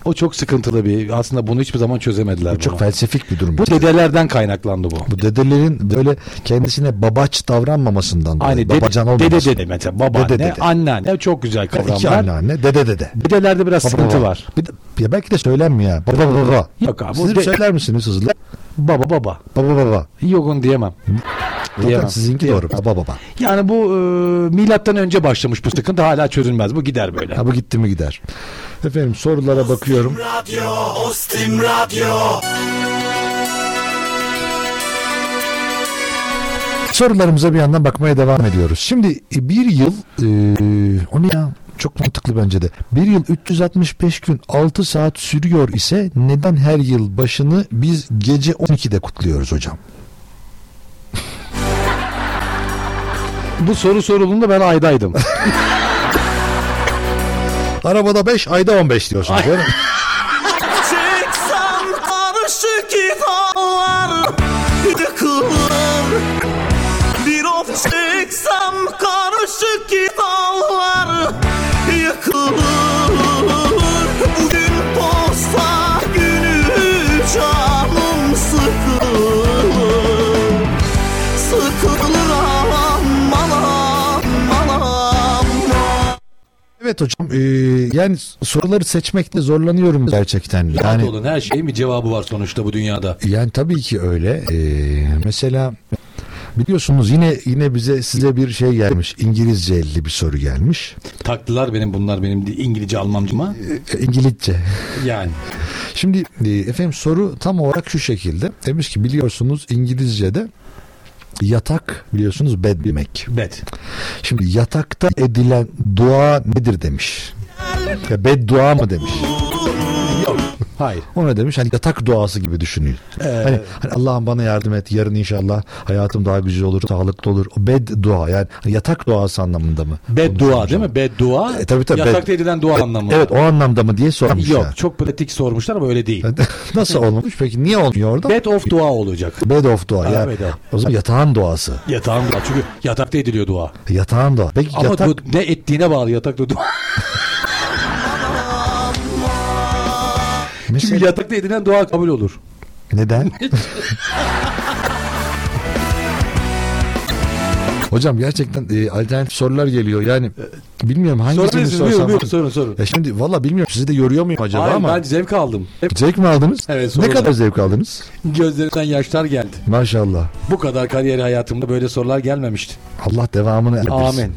O çok sıkıntılı bir aslında bunu hiçbir zaman çözemediler. Bu çok bunu. felsefik bir durum. Bu dedelerden kaynaklandı bu. Bu dedelerin böyle kendisine babaç davranmamasından dolayı. Aynı dede, babacan dede olmaması. dede mesela babaanne, Dede dede. anneanne çok güzel İki kavramlar. anneanne dede dede. Dedelerde biraz Baba sıkıntı baba. var. Bir de, ya belki de söylenmiyor. Baba baba baba. Yok abi. Siz de- söyler misiniz hızlı? baba baba. Baba baba. Yok onu diyemem. Zaten Diyemem. sizinki doğru. Baba baba. Yani bu e, milattan önce başlamış bu sıkıntı hala çözülmez. Bu gider böyle. Ha bu gitti mi gider. Efendim sorulara bakıyorum. Radyo, Ostim Radyo. Sorularımıza bir yandan bakmaya devam ediyoruz. Şimdi e, bir yıl e, o ne ya? Çok mantıklı bence de. Bir yıl 365 gün 6 saat sürüyor ise neden her yıl başını biz gece 12'de kutluyoruz hocam? Bu soru sorulduğunda ben aydaydım. Arabada 5 ayda 15 diyorsunuz değil mi? Çıksam karışık ifadar yıkılır Bir of çıksam karışık ifadar Evet hocam e, yani soruları seçmekte zorlanıyorum gerçekten. Yani olun her şeyin bir cevabı var sonuçta bu dünyada. yani tabii ki öyle. E, mesela biliyorsunuz yine yine bize size bir şey gelmiş. İngilizceli bir soru gelmiş. Taktılar benim bunlar benim İngilizce Almancıma. E, İngilizce. Yani Şimdi e, efendim soru tam olarak şu şekilde. Demiş ki biliyorsunuz İngilizce'de yatak biliyorsunuz bed demek. bed. Şimdi yatakta edilen dua nedir demiş. Ya bed dua mı demiş. Hayır. O ne demiş? Hani yatak duası gibi düşünüyor. Ee, Hani, hani Allah'ım bana yardım et. Yarın inşallah hayatım daha güzel olur, sağlıklı olur. O bed dua yani hani yatak duası anlamında mı? Bed dua değil mi? Bed dua. E, tabii, tabii, Yatakta bed- edilen dua anlamında. Evet o anlamda mı diye sormuşlar. Yok çok pratik sormuşlar ama öyle değil. Nasıl olmuş peki? Niye olmuyor orada? Bed of dua olacak. Bed of dua. Ha, Yani, evet. O zaman yatağın duası. Yatağın dua. Çünkü yatakta ediliyor dua. Yatağın dua. Peki Ama yatak... bu ne ettiğine bağlı yatakta dua. Mesela- Çünkü yatakta edilen dua kabul olur. Neden? Hocam gerçekten e, alternatif sorular geliyor. Yani e, bilmiyorum hangisini sorsam. sorun, sorun. Ya şimdi valla bilmiyorum sizi de yoruyor muyum acaba Hayır ama. ben zevk aldım. Hep Zevk mi aldınız? Evet, Ne sorular. kadar zevk aldınız? gözlerinden yaşlar geldi. Maşallah. Bu kadar kariyer hayatımda böyle sorular gelmemişti. Allah devamını erdirsin. Amin.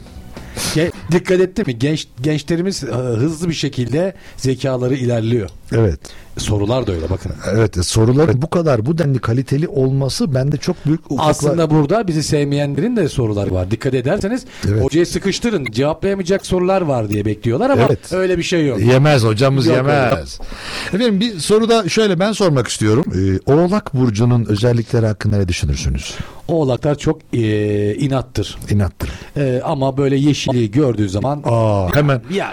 Dikkat etti mi? Genç gençlerimiz e, hızlı bir şekilde zekaları ilerliyor. Evet. Sorular da öyle bakın. Evet e, sorular bu kadar bu denli kaliteli olması bende çok büyük ufuklar. Aslında burada bizi sevmeyenlerin de soruları var. Dikkat ederseniz Evet. hocayı sıkıştırın. Cevaplayamayacak sorular var diye bekliyorlar ama Evet. öyle bir şey yok. Yemez hocamız Yok, yemez. Efendim bir soru da şöyle ben sormak istiyorum. Ee, Oğlak Burcu'nun özellikleri hakkında ne düşünürsünüz? Oğlaklar çok e, inattır. İnattır. E, ama böyle yeşili gördüğü zaman Aa, hemen ya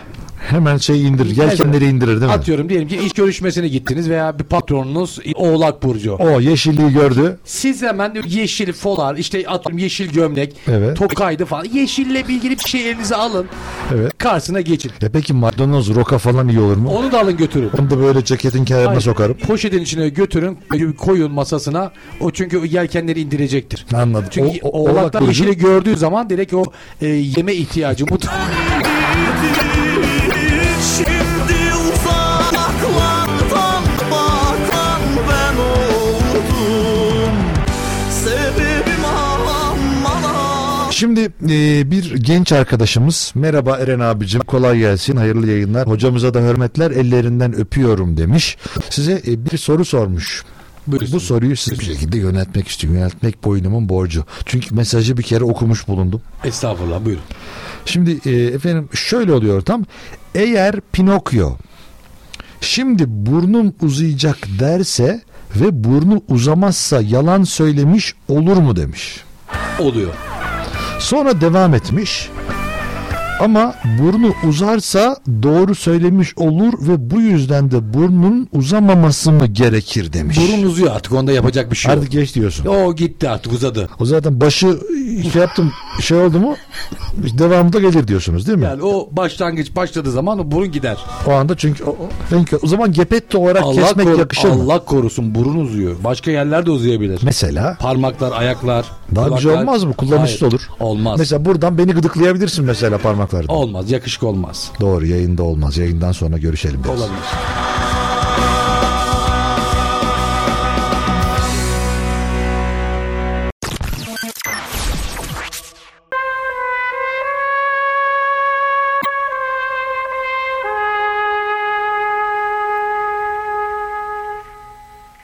hemen şey indir, yelkenleri indirir değil mi? atıyorum diyelim ki iş görüşmesine gittiniz veya bir patronunuz Oğlak Burcu. O yeşilliği gördü. Siz hemen yeşil folar işte atıyorum yeşil gömlek Evet. tokaydı falan yeşille ilgili bir şey elinize alın Evet. karşısına geçin. Ya peki maydanoz, roka falan iyi olur mu? Onu da alın götürün. Onu da böyle ceketin kenarına Hayır, sokarım. Poşetin içine götürün koyun masasına o çünkü o yelkenleri indirecektir. Anladım. Çünkü O- o- Oğlak oğlaklar Burcu- yeşili gördüğü zaman direkt o e, yeme ihtiyacı mut Şimdi e, bir genç arkadaşımız merhaba Eren abicim kolay gelsin hayırlı yayınlar. Hocamıza da hürmetler ellerinden öpüyorum demiş. Size e, bir soru sormuş. Bu soruyu siz bir şekilde yöneltmek istiyorum. Yöneltmek boynumun borcu. Çünkü mesajı bir kere okumuş bulundum. Estağfurullah buyurun. şimdi e, efendim şöyle oluyor tam. Eğer Pinokyo şimdi burnum uzayacak derse ve burnu uzamazsa yalan söylemiş olur mu demiş. Oluyor. Sonra devam etmiş. Ama burnu uzarsa doğru söylemiş olur ve bu yüzden de burnun uzamaması mı gerekir demiş. Burun uzuyor artık onda yapacak bir şey yok. Artık geç diyorsun. O gitti artık uzadı. O zaten başı şey yaptım şey oldu mu devamında gelir diyorsunuz değil mi? Yani o başlangıç başladığı zaman o burun gider. O anda çünkü o, o- o zaman gepetto olarak kesmek koru- yakışır mı? Allah korusun burun uzuyor. Başka yerler de uzayabilir. Mesela Parmaklar, ayaklar. daha güzel olmaz mı? Kullanışlı Hayır, olur. Olmaz. Mesela buradan beni gıdıklayabilirsin mesela parmaklarla. Olmaz. Yakışık olmaz. Doğru yayında olmaz. Yayından sonra görüşelim biraz. Olabilir.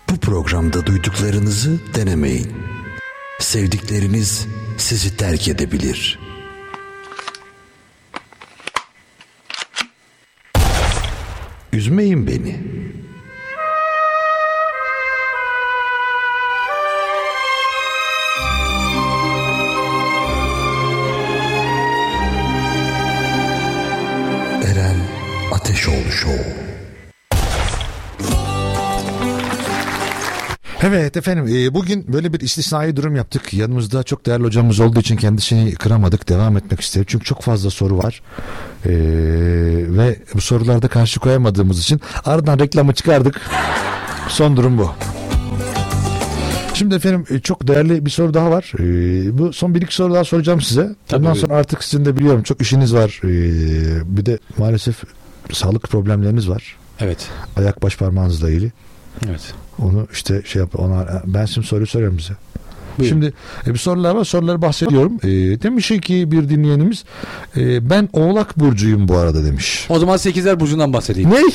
Bu programda duyduklarınızı denemeyin. Sevdikleriniz sizi terk edebilir. Üzmeyin beni. Eren Ateşoğlu Show. Evet efendim e, bugün böyle bir istisnai durum yaptık. Yanımızda çok değerli hocamız olduğu için kendisini kıramadık. Devam etmek istedim. Çünkü çok fazla soru var. E, ve bu sorularda karşı koyamadığımız için ardından reklamı çıkardık. Son durum bu. Şimdi efendim e, çok değerli bir soru daha var. E, bu son bir iki soru daha soracağım size. Tabii, Ondan buyurun. sonra artık sizin de biliyorum çok işiniz var. E, bir de maalesef sağlık problemleriniz var. Evet. Ayak baş parmağınızla ilgili. Evet. Onu işte şey yap ona ben şimdi soruyu soruyorum bize. Buyurun. Şimdi e, bir sorular var soruları bahsediyorum. E, demiş ki bir dinleyenimiz e, ben oğlak burcuyum bu arada demiş. O zaman 8'ler burcundan bahsedeyim. Ne?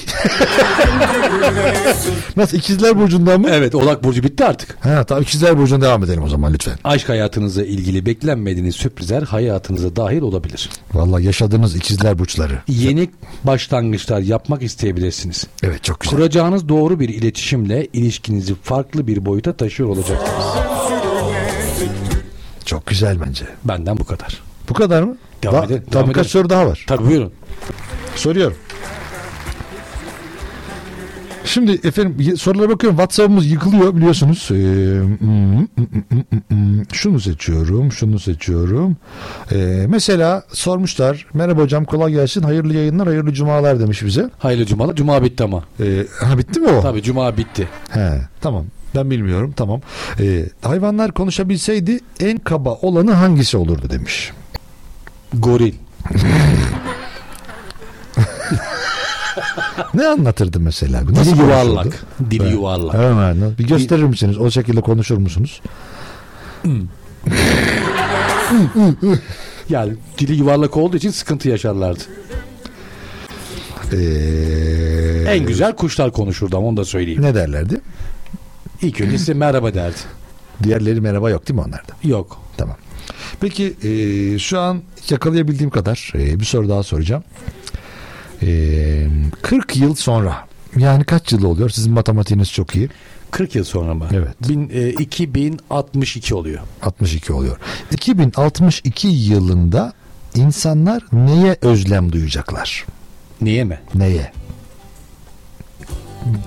Nasıl ikizler burcundan mı? Evet Oğlak Burcu bitti artık. Ha tamam ikizler burcundan devam edelim o zaman lütfen. Aşk hayatınızla ilgili beklenmediğiniz sürprizler hayatınıza dahil olabilir. Vallahi yaşadığınız ikizler burçları. Yeni başlangıçlar yapmak isteyebilirsiniz. Evet çok güzel. Kuracağınız doğru bir iletişimle ilişkinizi farklı bir boyuta taşıyor olacaksınız. Çok güzel bence. Benden bu kadar. Bu kadar mı? Devam Va- edelim, Tabii birkaç soru daha var. Tabii buyurun. Soruyorum. Şimdi efendim sorulara bakıyorum. WhatsApp'ımız yıkılıyor biliyorsunuz. Ee, mm, mm, mm. şunu seçiyorum, şunu seçiyorum. Ee, mesela sormuşlar. Merhaba hocam kolay gelsin. Hayırlı yayınlar, hayırlı cumalar demiş bize. Hayırlı cumalar. Cuma bitti ama. Ee, ha bitti mi o? Tabii cuma bitti. He, tamam. Ben bilmiyorum tamam. Ee, hayvanlar konuşabilseydi en kaba olanı hangisi olurdu demiş. Goril. Ne anlatırdı mesela? Nasıl Dili yuvarlak. Dili Evet. yuvarlak. Hemen. Bir gösterir misiniz? O şekilde konuşur musunuz? Yani dili yuvarlak olduğu için sıkıntı yaşarlardı. Ee, En güzel kuşlar konuşurdu ama onu da söyleyeyim. Ne derlerdi? İlk önce size merhaba derdi. Diğerleri merhaba yok değil mi onlarda? Yok. Tamam. Peki e, şu an yakalayabildiğim kadar e, bir soru daha soracağım. E, 40 yıl sonra yani kaç yıl oluyor? Sizin matematiğiniz çok iyi. 40 yıl sonra mı? Evet. Bin, e, 2062 oluyor. 62 oluyor. 2062 yılında insanlar neye özlem duyacaklar? Niye mi? Neye?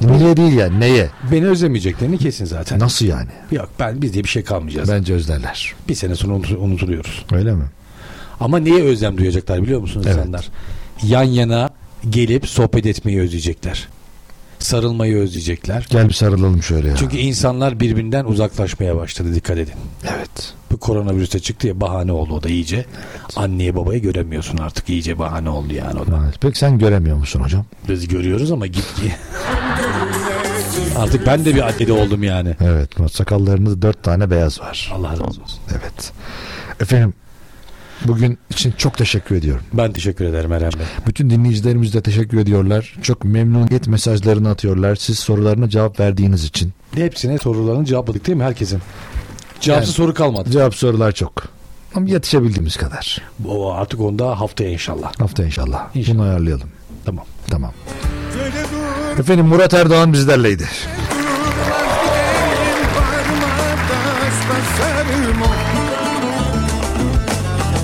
Niye değil yani neye? Beni özlemeyeceklerini kesin zaten. Nasıl yani? Yok ben biz diye bir şey kalmayacağız. Bence özlerler. Bir sene sonra unut- unutuluyoruz. Öyle mi? Ama niye özlem duyacaklar biliyor musunuz Evet. insanlar? Yan yana gelip sohbet etmeyi özleyecekler. Sarılmayı özleyecekler. Gel bir sarılalım şöyle ya. Çünkü insanlar birbirinden uzaklaşmaya başladı dikkat edin. Evet. Bu koronavirüste çıktı ya bahane oldu o da iyice. Anneye babayı göremiyorsun artık iyice bahane oldu yani o da. Evet. Peki sen göremiyor musun hocam? Biz görüyoruz ama git ki. artık ben de bir annede oldum yani. Evet. Sakallarınızda dört tane beyaz var. Allah razı olsun. Evet. Efendim bugün için çok teşekkür ediyorum. Ben teşekkür ederim Eren Bey. Bütün dinleyicilerimiz de teşekkür ediyorlar. Çok memnuniyet mesajlarını atıyorlar. Siz sorularına cevap verdiğiniz için. Hepsine sorularını cevapladık değil mi herkesin? Cevapsız Yani- soru kalmadı. Cevap sorular çok. Ama yetişebildiğimiz kadar. O artık onda haftaya inşallah. Hafta inşallah. İnşallah. Bunu ayarlayalım. Tamam. Tamam. Efendim Murat Erdoğan bizlerleydi.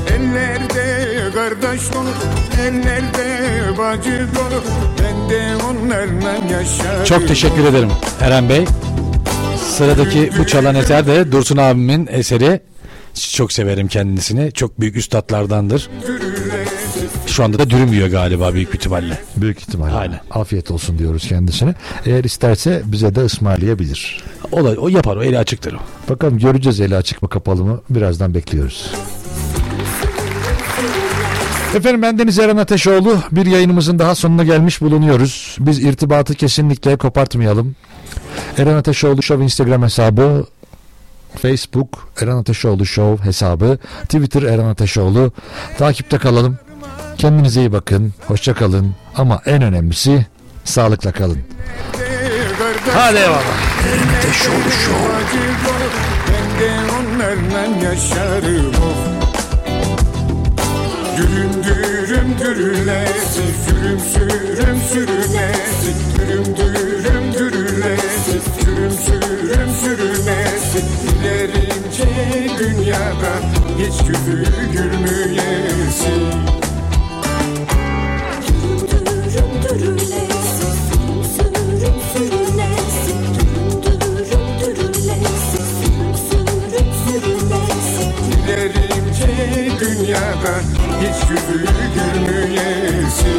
Ellerde kardeş dolu, ellerde bacı dolu. Ben de onlarla yaşarım. Çok teşekkür ederim Eren Bey. Sıradaki bu çalan eser de Dursun abimin eseri. Çok severim kendisini. Çok büyük üstadlardandır. Şu anda da dürüm yiyor galiba büyük ihtimalle. Büyük ihtimalle. Aynen. Afiyet olsun diyoruz kendisine. Eğer isterse bize de ısmarlayabilir. O, da, o yapar o eli açıktır o. Bakalım göreceğiz eli açık mı kapalı mı. Birazdan bekliyoruz. Efendim ben Deniz Eren Ateşoğlu. Bir yayınımızın daha sonuna gelmiş bulunuyoruz. Biz irtibatı kesinlikle kopartmayalım. Eren Ateşoğlu Show Instagram hesabı, Facebook Eren Ateşoğlu Show hesabı, Twitter Eren Ateşoğlu. Takipte kalalım. Kendinize iyi bakın. Hoşça kalın. Ama en önemlisi sağlıkla kalın. Hadi eyvallah. Ateşoğlu Show. Dürüm dürüm dürülesi, sürüm sürüm sürülesi, dürüm dürüm dürülesi, sürüm sürülesi. İlerince dünyada hiç yüzü gülmeyesi. Dilerince dünyada hiç yüzü gülmeyesi